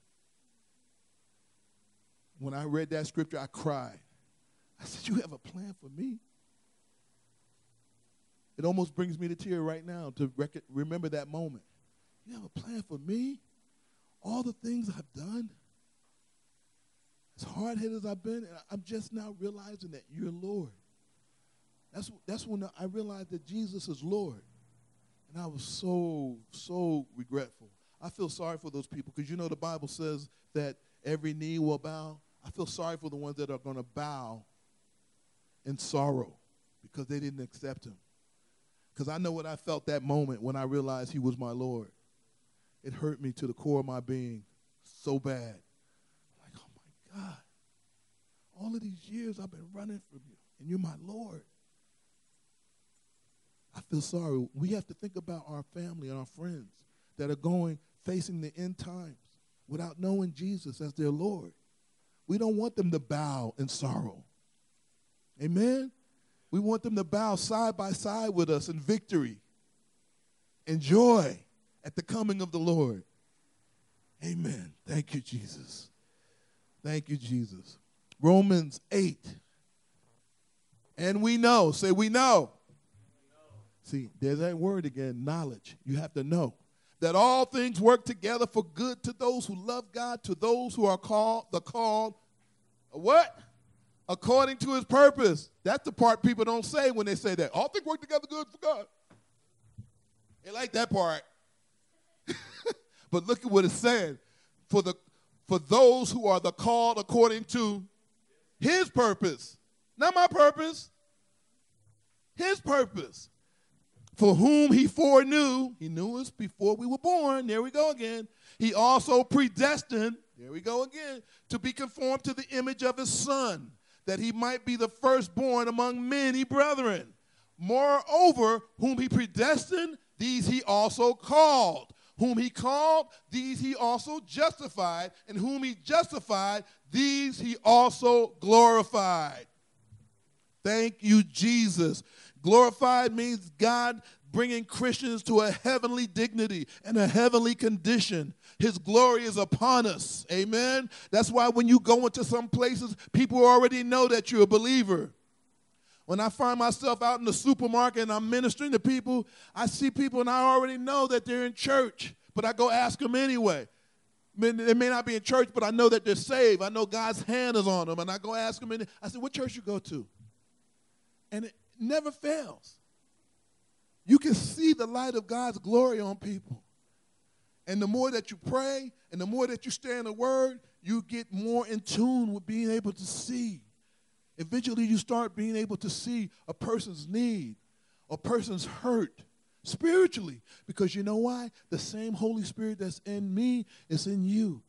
When I read that scripture, I cried. I said, You have a plan for me? It almost brings me to tear right now to rec- remember that moment. You have a plan for me? All the things I've done? As hard headed as I've been, I'm just now realizing that you're Lord. That's, that's when I realized that Jesus is Lord. And I was so, so regretful. I feel sorry for those people because you know the Bible says that every knee will bow. I feel sorry for the ones that are going to bow in sorrow because they didn't accept him. Because I know what I felt that moment when I realized he was my Lord. It hurt me to the core of my being so bad. Like, oh my God. All of these years I've been running from you, and you're my Lord. I feel sorry. We have to think about our family and our friends that are going, facing the end times without knowing Jesus as their Lord. We don't want them to bow in sorrow. Amen? We want them to bow side by side with us in victory and joy at the coming of the Lord. Amen. Thank you, Jesus. Thank you, Jesus. Romans 8. And we know, say, we know. See, there's that word again knowledge. You have to know that all things work together for good to those who love God, to those who are called, the called, what? According to his purpose. That's the part people don't say when they say that. All things work together good for God. They like that part. [laughs] but look at what it said. For the for those who are the called according to his purpose. Not my purpose. His purpose for whom he foreknew, he knew us before we were born. There we go again. He also predestined, there we go again, to be conformed to the image of his son, that he might be the firstborn among many brethren. Moreover, whom he predestined, these he also called. Whom he called, these he also justified. And whom he justified, these he also glorified. Thank you, Jesus. Glorified means God bringing Christians to a heavenly dignity and a heavenly condition. His glory is upon us. Amen. That's why when you go into some places, people already know that you're a believer. When I find myself out in the supermarket and I'm ministering to people, I see people and I already know that they're in church, but I go ask them anyway. They may not be in church, but I know that they're saved. I know God's hand is on them, and I go ask them. And I said, "What church you go to?" And it, never fails. You can see the light of God's glory on people. And the more that you pray and the more that you stay in the Word, you get more in tune with being able to see. Eventually, you start being able to see a person's need, a person's hurt spiritually. Because you know why? The same Holy Spirit that's in me is in you.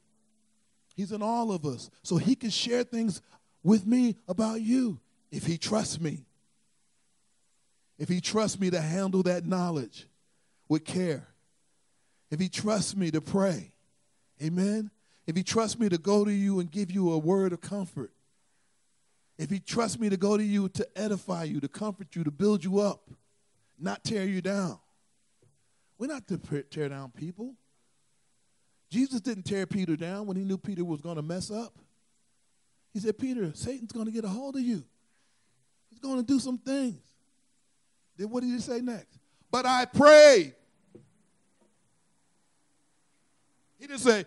He's in all of us. So he can share things with me about you if he trusts me if he trusts me to handle that knowledge with care, if he trusts me to pray, amen, if he trusts me to go to you and give you a word of comfort, if he trusts me to go to you to edify you, to comfort you, to build you up, not tear you down. We're not to tear down people. Jesus didn't tear Peter down when he knew Peter was going to mess up. He said, Peter, Satan's going to get a hold of you. He's going to do some things. Then what did he say next? But I prayed. He didn't say,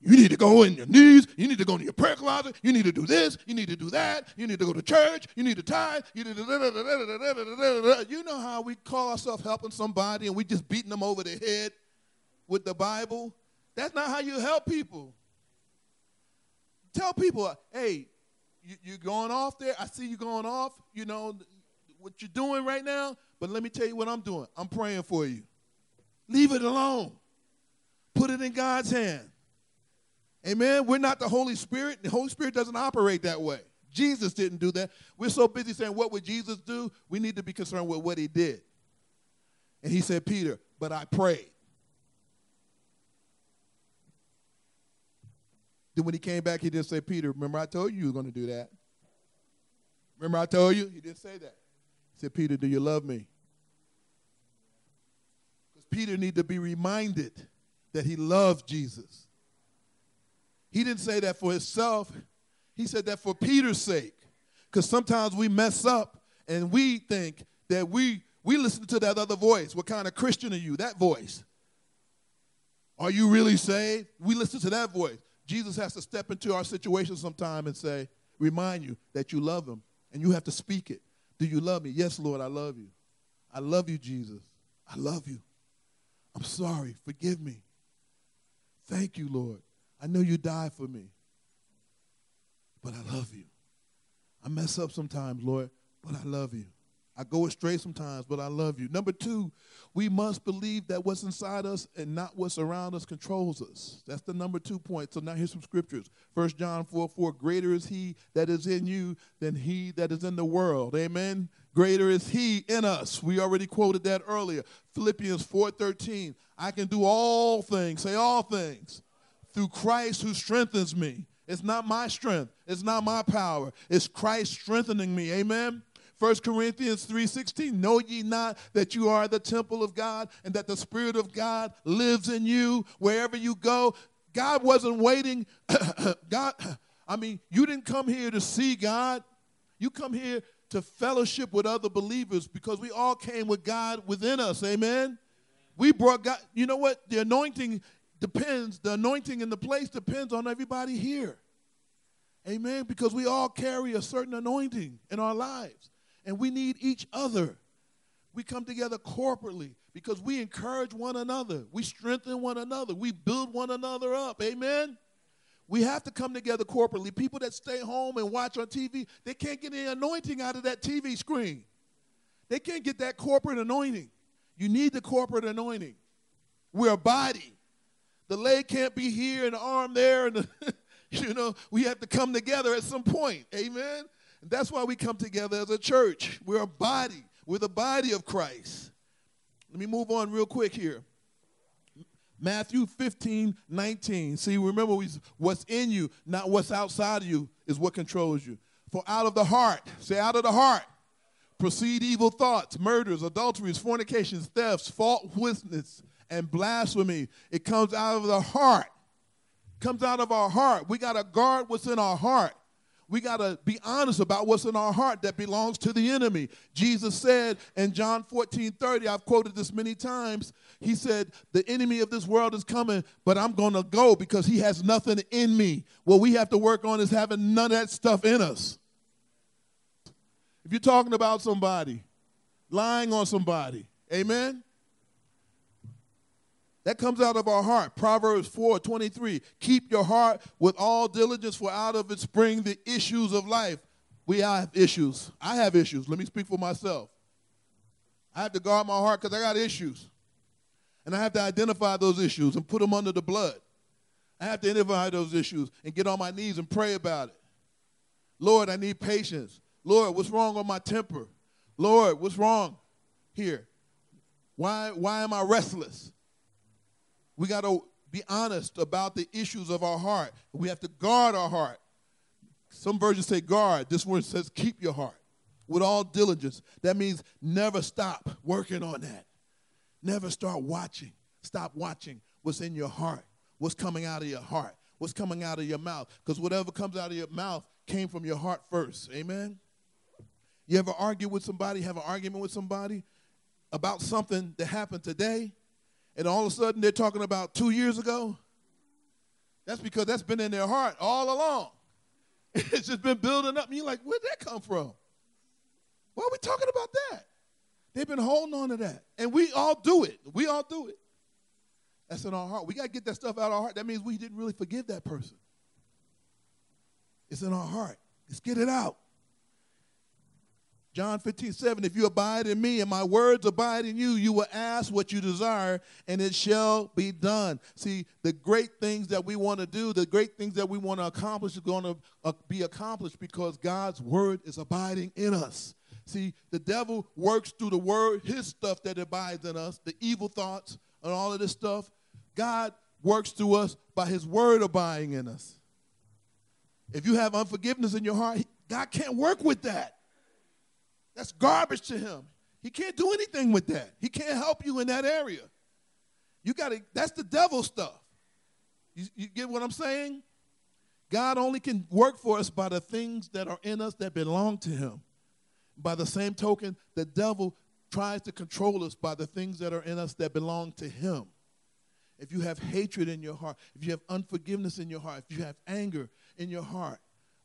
you need to go in your knees. You need to go in your prayer closet. You need to do this. You need to do that. You need to go to church. You need to tithe. You need to. You know how we call ourselves helping somebody and we just beating them over the head with the Bible? That's not how you help people. Tell people, hey, you, you're going off there. I see you going off. You know, what you're doing right now, but let me tell you what I'm doing. I'm praying for you. Leave it alone. Put it in God's hand. Amen. We're not the Holy Spirit. The Holy Spirit doesn't operate that way. Jesus didn't do that. We're so busy saying, What would Jesus do? We need to be concerned with what he did. And he said, Peter, but I prayed. Then when he came back, he didn't say, Peter, remember I told you you were going to do that. Remember I told you? He didn't say that. He said, Peter, do you love me? Because Peter needed to be reminded that he loved Jesus. He didn't say that for himself. He said that for Peter's sake. Because sometimes we mess up and we think that we we listen to that other voice. What kind of Christian are you? That voice. Are you really saved? We listen to that voice. Jesus has to step into our situation sometime and say, remind you that you love him. And you have to speak it. Do you love me? Yes, Lord, I love you. I love you, Jesus. I love you. I'm sorry. Forgive me. Thank you, Lord. I know you died for me. But I love you. I mess up sometimes, Lord, but I love you. I go astray sometimes, but I love you. Number two, we must believe that what's inside us and not what's around us controls us. That's the number two point. So now here's some scriptures. First John 4 4, greater is he that is in you than he that is in the world. Amen. Greater is he in us. We already quoted that earlier. Philippians 4 13, I can do all things, say all things, through Christ who strengthens me. It's not my strength. It's not my power. It's Christ strengthening me. Amen. 1 Corinthians 3:16 Know ye not that you are the temple of God and that the spirit of God lives in you wherever you go God wasn't waiting [coughs] God [coughs] I mean you didn't come here to see God you come here to fellowship with other believers because we all came with God within us amen we brought God you know what the anointing depends the anointing in the place depends on everybody here Amen. Because we all carry a certain anointing in our lives and we need each other. We come together corporately because we encourage one another. We strengthen one another. We build one another up. Amen. We have to come together corporately. People that stay home and watch on TV, they can't get any anointing out of that TV screen. They can't get that corporate anointing. You need the corporate anointing. We're a body. The leg can't be here and the arm there, and the [laughs] you know we have to come together at some point. Amen. And that's why we come together as a church. We're a body. We're the body of Christ. Let me move on real quick here. Matthew 15, 19. See, remember, what's in you, not what's outside of you, is what controls you. For out of the heart, say out of the heart, proceed evil thoughts, murders, adulteries, fornications, thefts, false witness, and blasphemy. It comes out of the heart. Comes out of our heart. We got to guard what's in our heart we got to be honest about what's in our heart that belongs to the enemy. Jesus said in John 14 30, I've quoted this many times. He said, The enemy of this world is coming, but I'm going to go because he has nothing in me. What we have to work on is having none of that stuff in us. If you're talking about somebody, lying on somebody, amen? That comes out of our heart. Proverbs 4 23. Keep your heart with all diligence, for out of it spring the issues of life. We have issues. I have issues. Let me speak for myself. I have to guard my heart because I got issues. And I have to identify those issues and put them under the blood. I have to identify those issues and get on my knees and pray about it. Lord, I need patience. Lord, what's wrong with my temper? Lord, what's wrong here? Why, why am I restless? We got to be honest about the issues of our heart. We have to guard our heart. Some versions say guard. This one says keep your heart with all diligence. That means never stop working on that. Never start watching. Stop watching what's in your heart, what's coming out of your heart, what's coming out of your mouth. Because whatever comes out of your mouth came from your heart first. Amen? You ever argue with somebody, have an argument with somebody about something that happened today? and all of a sudden they're talking about two years ago, that's because that's been in their heart all along. [laughs] It's just been building up. And you're like, where'd that come from? Why are we talking about that? They've been holding on to that. And we all do it. We all do it. That's in our heart. We got to get that stuff out of our heart. That means we didn't really forgive that person. It's in our heart. Let's get it out. John 15, 7, if you abide in me and my words abide in you, you will ask what you desire and it shall be done. See, the great things that we want to do, the great things that we want to accomplish are going to uh, be accomplished because God's word is abiding in us. See, the devil works through the word, his stuff that abides in us, the evil thoughts and all of this stuff. God works through us by his word abiding in us. If you have unforgiveness in your heart, God can't work with that. That's garbage to him. He can't do anything with that. He can't help you in that area. You got to, that's the devil stuff. You, you get what I'm saying? God only can work for us by the things that are in us that belong to him. By the same token, the devil tries to control us by the things that are in us that belong to him. If you have hatred in your heart, if you have unforgiveness in your heart, if you have anger in your heart,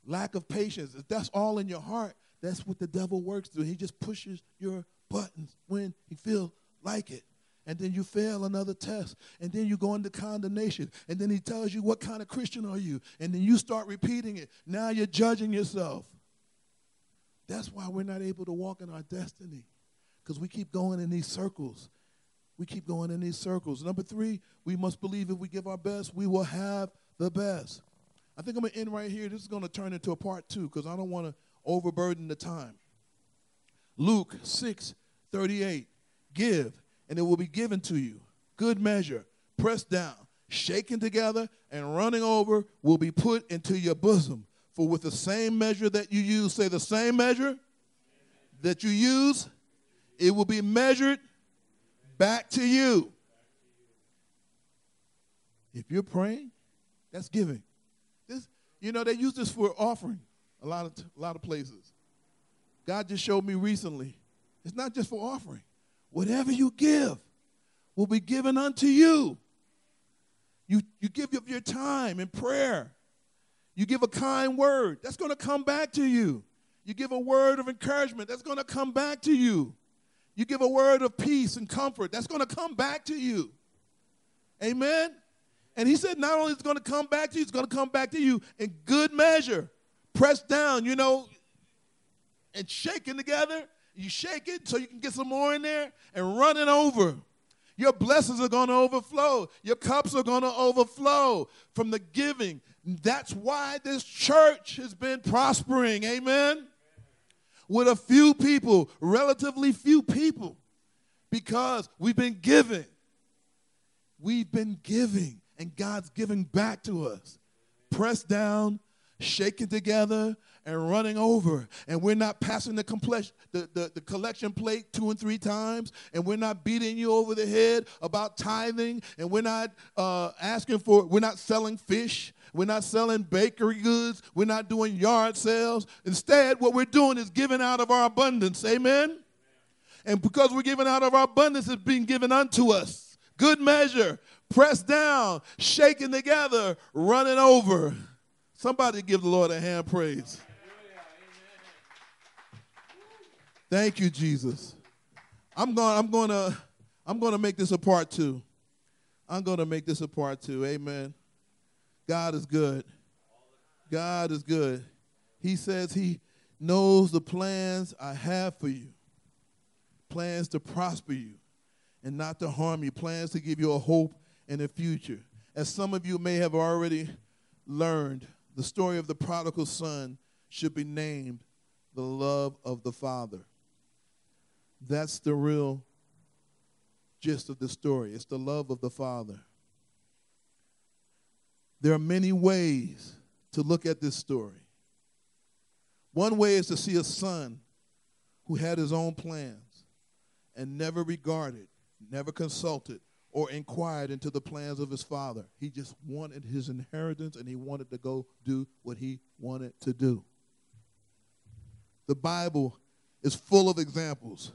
lack of patience, if that's all in your heart, that's what the devil works through. He just pushes your buttons when he feels like it. And then you fail another test. And then you go into condemnation. And then he tells you, What kind of Christian are you? And then you start repeating it. Now you're judging yourself. That's why we're not able to walk in our destiny because we keep going in these circles. We keep going in these circles. Number three, we must believe if we give our best, we will have the best. I think I'm going to end right here. This is going to turn into a part two because I don't want to overburden the time. Luke 6 38. Give, and it will be given to you. Good measure, pressed down, shaken together, and running over will be put into your bosom. For with the same measure that you use, say the same measure that you use, it will be measured back to you. If you're praying, that's giving. This, you know, they use this for offering a lot of a lot of places. God just showed me recently. It's not just for offering. Whatever you give will be given unto you. You, you give of your time in prayer. You give a kind word, that's going to come back to you. You give a word of encouragement, that's going to come back to you. You give a word of peace and comfort, that's going to come back to you. Amen? And he said, not only is going to come back to you, it's going to come back to you in good measure, pressed down, you know, and shaken together. You shake it so you can get some more in there and run it over. Your blessings are going to overflow. Your cups are going to overflow from the giving. That's why this church has been prospering. Amen with a few people, relatively few people, because we've been giving. We've been giving, and God's giving back to us. Pressed down, shaken together, and running over. And we're not passing the, the, the, the, collection plate two and three times. And we're not beating you over the head about tithing. And we're not uh, asking for, we're not selling fish. We're not selling bakery goods. We're not doing yard sales. Instead, what we're doing is giving out of our abundance. Amen? And because we're giving out of our abundance, it's being given unto us. Good measure, pressed down, shaken together, running over. Somebody give the Lord a hand praise. Thank you, Jesus. I'm going, I'm going to, I'm going to make this a part two. I'm going to make this a part two. Amen. God is good. God is good. He says He knows the plans I have for you plans to prosper you and not to harm you, plans to give you a hope and a future. As some of you may have already learned, the story of the prodigal son should be named the love of the Father. That's the real gist of the story. It's the love of the Father. There are many ways to look at this story. One way is to see a son who had his own plans and never regarded, never consulted, or inquired into the plans of his father. He just wanted his inheritance and he wanted to go do what he wanted to do. The Bible is full of examples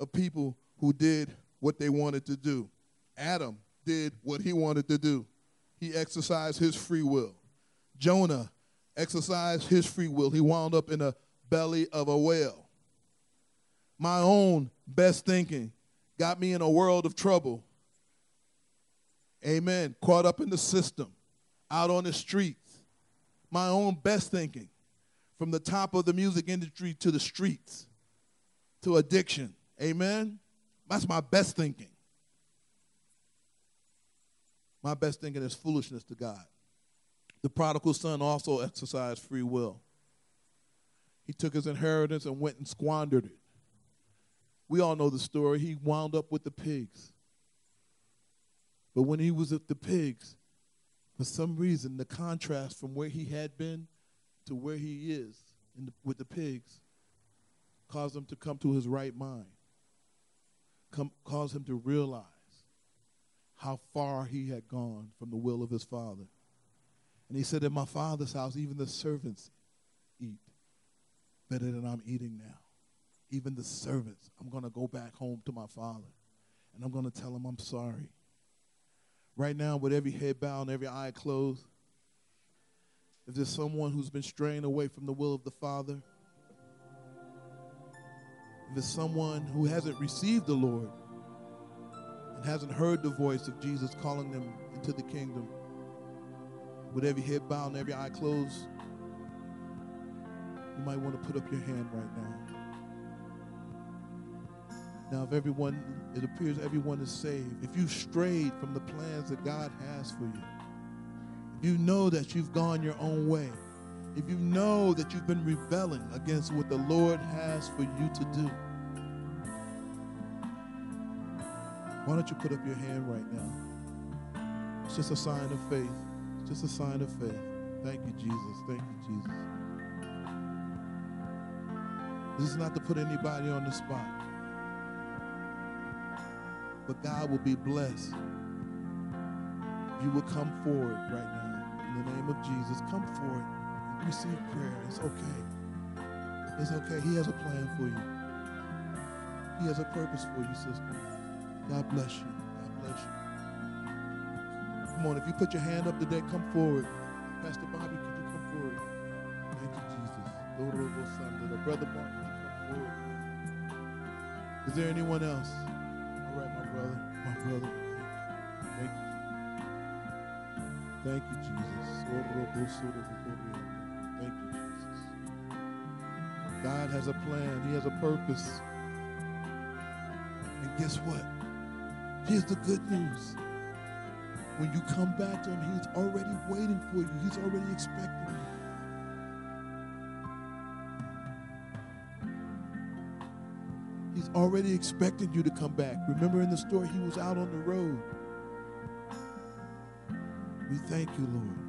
of people who did what they wanted to do. Adam did what he wanted to do he exercised his free will. Jonah exercised his free will. He wound up in the belly of a whale. My own best thinking got me in a world of trouble. Amen. Caught up in the system, out on the streets. My own best thinking, from the top of the music industry to the streets, to addiction. Amen. That's my best thinking. My best thinking is foolishness to God. The prodigal son also exercised free will. He took his inheritance and went and squandered it. We all know the story. He wound up with the pigs. But when he was at the pigs, for some reason, the contrast from where he had been to where he is the, with the pigs, caused him to come to his right mind, come, cause him to realize how far he had gone from the will of his father. And he said, In my father's house, even the servants eat better than I'm eating now. Even the servants, I'm going to go back home to my father and I'm going to tell him I'm sorry. Right now, with every head bowed and every eye closed, if there's someone who's been straying away from the will of the Father, if it's someone who hasn't received the Lord and hasn't heard the voice of Jesus calling them into the kingdom, with every head bowed and every eye closed, you might want to put up your hand right now. Now, if everyone, it appears everyone is saved, if you've strayed from the plans that God has for you, if you know that you've gone your own way, if you know that you've been rebelling against what the Lord has for you to do, why don't you put up your hand right now? It's just a sign of faith. It's just a sign of faith. Thank you, Jesus. Thank you, Jesus. This is not to put anybody on the spot. But God will be blessed you will come forward right now in the name of Jesus, come forward receive prayer. It's okay. It's okay. He has a plan for you. He has a purpose for you, sister. God bless you. God bless you. Come on, if you put your hand up today, come forward. Pastor Bobby, could you come forward? Thank you, Jesus. Brother Mark, you come forward? Is there anyone else? All right, my brother, my brother. Thank you. Thank you, Jesus. God has a plan, He has a purpose. And guess what? Here's the good news. When you come back to Him, He's already waiting for you, He's already expecting you. He's already expecting you to come back. Remember in the story, he was out on the road. We thank you, Lord.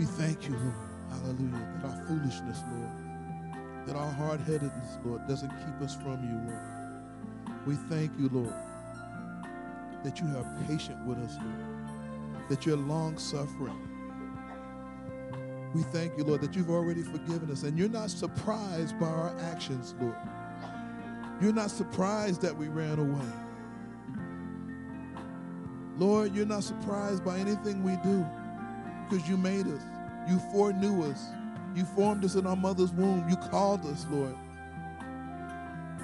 We thank you, Lord. Hallelujah. That our foolishness, Lord, that our hard headedness, Lord, doesn't keep us from you, Lord. We thank you, Lord, that you are patient with us, Lord, that you're long suffering. We thank you, Lord, that you've already forgiven us and you're not surprised by our actions, Lord. You're not surprised that we ran away. Lord, you're not surprised by anything we do because you made us. You foreknew us. You formed us in our mother's womb. You called us, Lord.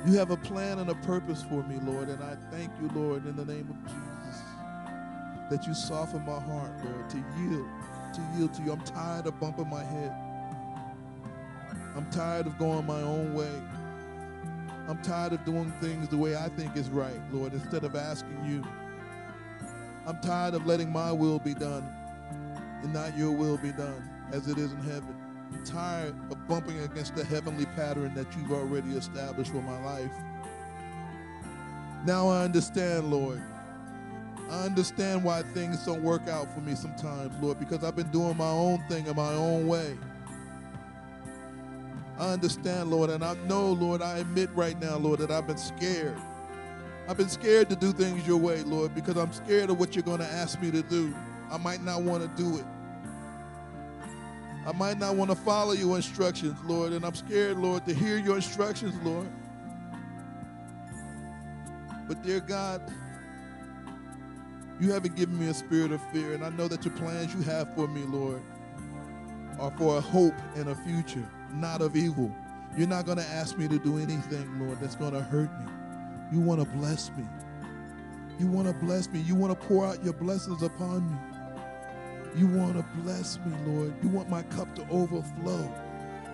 You have a plan and a purpose for me, Lord, and I thank you, Lord, in the name of Jesus, that you soften my heart, Lord, to yield, to yield to you. I'm tired of bumping my head. I'm tired of going my own way. I'm tired of doing things the way I think is right, Lord, instead of asking you. I'm tired of letting my will be done and not your will be done as it is in heaven. I'm tired of bumping against the heavenly pattern that you've already established for my life. Now I understand, Lord. I understand why things don't work out for me sometimes, Lord, because I've been doing my own thing in my own way. I understand, Lord, and I know, Lord, I admit right now, Lord, that I've been scared. I've been scared to do things your way, Lord, because I'm scared of what you're going to ask me to do. I might not want to do it. I might not want to follow your instructions, Lord, and I'm scared, Lord, to hear your instructions, Lord. But, dear God, you haven't given me a spirit of fear, and I know that your plans you have for me, Lord, are for a hope and a future not of evil. You're not going to ask me to do anything, Lord, that's going to hurt me. You want to bless me. You want to bless me. You want to pour out your blessings upon me. You want to bless me, Lord. You want my cup to overflow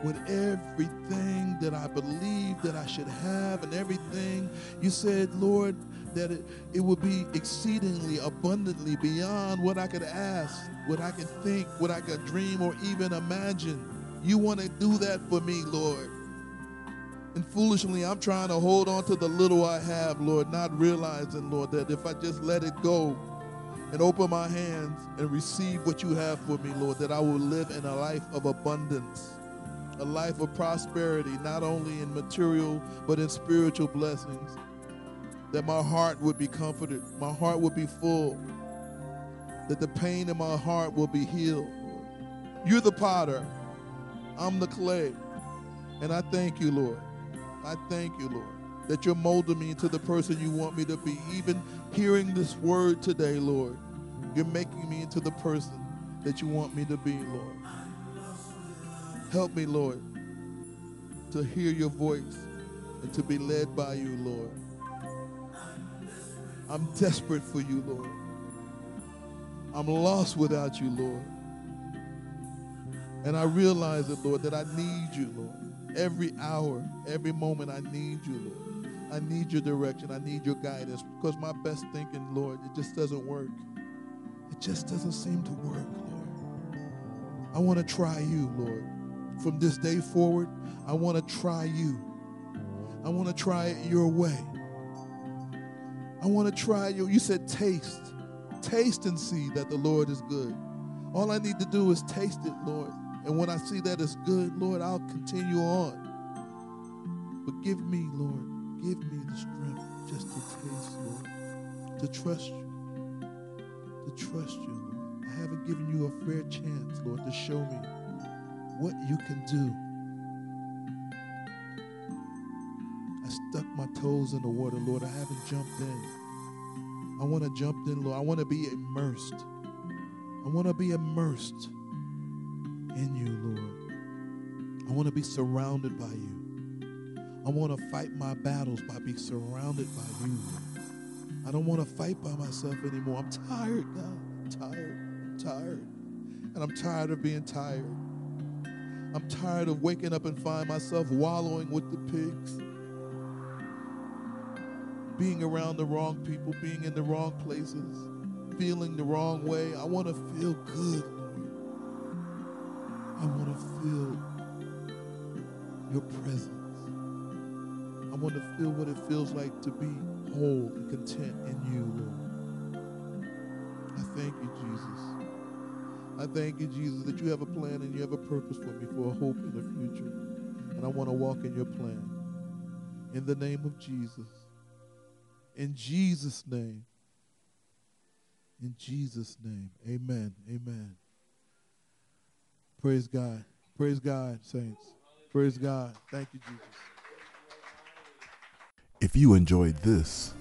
with everything that I believe that I should have and everything. You said, Lord, that it, it would be exceedingly abundantly beyond what I could ask, what I could think, what I could dream, or even imagine. You want to do that for me, Lord. And foolishly, I'm trying to hold on to the little I have, Lord, not realizing, Lord, that if I just let it go, and open my hands and receive what you have for me, Lord, that I will live in a life of abundance, a life of prosperity, not only in material, but in spiritual blessings. That my heart would be comforted, my heart would be full, that the pain in my heart will be healed. You're the potter, I'm the clay. And I thank you, Lord. I thank you, Lord that you're molding me into the person you want me to be. Even hearing this word today, Lord, you're making me into the person that you want me to be, Lord. Help me, Lord, to hear your voice and to be led by you, Lord. I'm desperate for you, Lord. I'm lost without you, Lord. And I realize it, Lord, that I need you, Lord. Every hour, every moment, I need you, Lord. I need your direction. I need your guidance because my best thinking, Lord, it just doesn't work. It just doesn't seem to work, Lord. I want to try you, Lord. From this day forward, I want to try you. I want to try it your way. I want to try you. You said taste. Taste and see that the Lord is good. All I need to do is taste it, Lord. And when I see that it's good, Lord, I'll continue on. But give me, Lord, Give me the strength just to taste, Lord, to trust you, to trust you, Lord. I haven't given you a fair chance, Lord, to show me what you can do. I stuck my toes in the water, Lord. I haven't jumped in. I want to jump in, Lord. I want to be immersed. I want to be immersed in you, Lord. I want to be surrounded by you. I want to fight my battles by being surrounded by you. I don't want to fight by myself anymore. I'm tired, God. I'm tired. I'm tired. And I'm tired of being tired. I'm tired of waking up and find myself wallowing with the pigs. Being around the wrong people, being in the wrong places, feeling the wrong way. I want to feel good, Lord. I want to feel your presence. Want to feel what it feels like to be whole and content in you, Lord. I thank you, Jesus. I thank you, Jesus, that you have a plan and you have a purpose for me for a hope in the future. And I want to walk in your plan. In the name of Jesus. In Jesus' name. In Jesus' name. Amen. Amen. Praise God. Praise God, saints. Praise God. Thank you, Jesus.
If you enjoyed this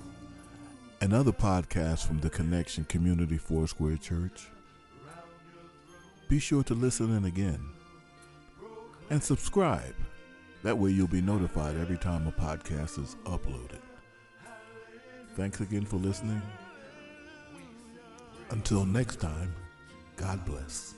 and other podcasts from the Connection Community Foursquare Church, be sure to listen in again and subscribe. That way you'll be notified every time a podcast is uploaded. Thanks again for listening. Until next time, God bless.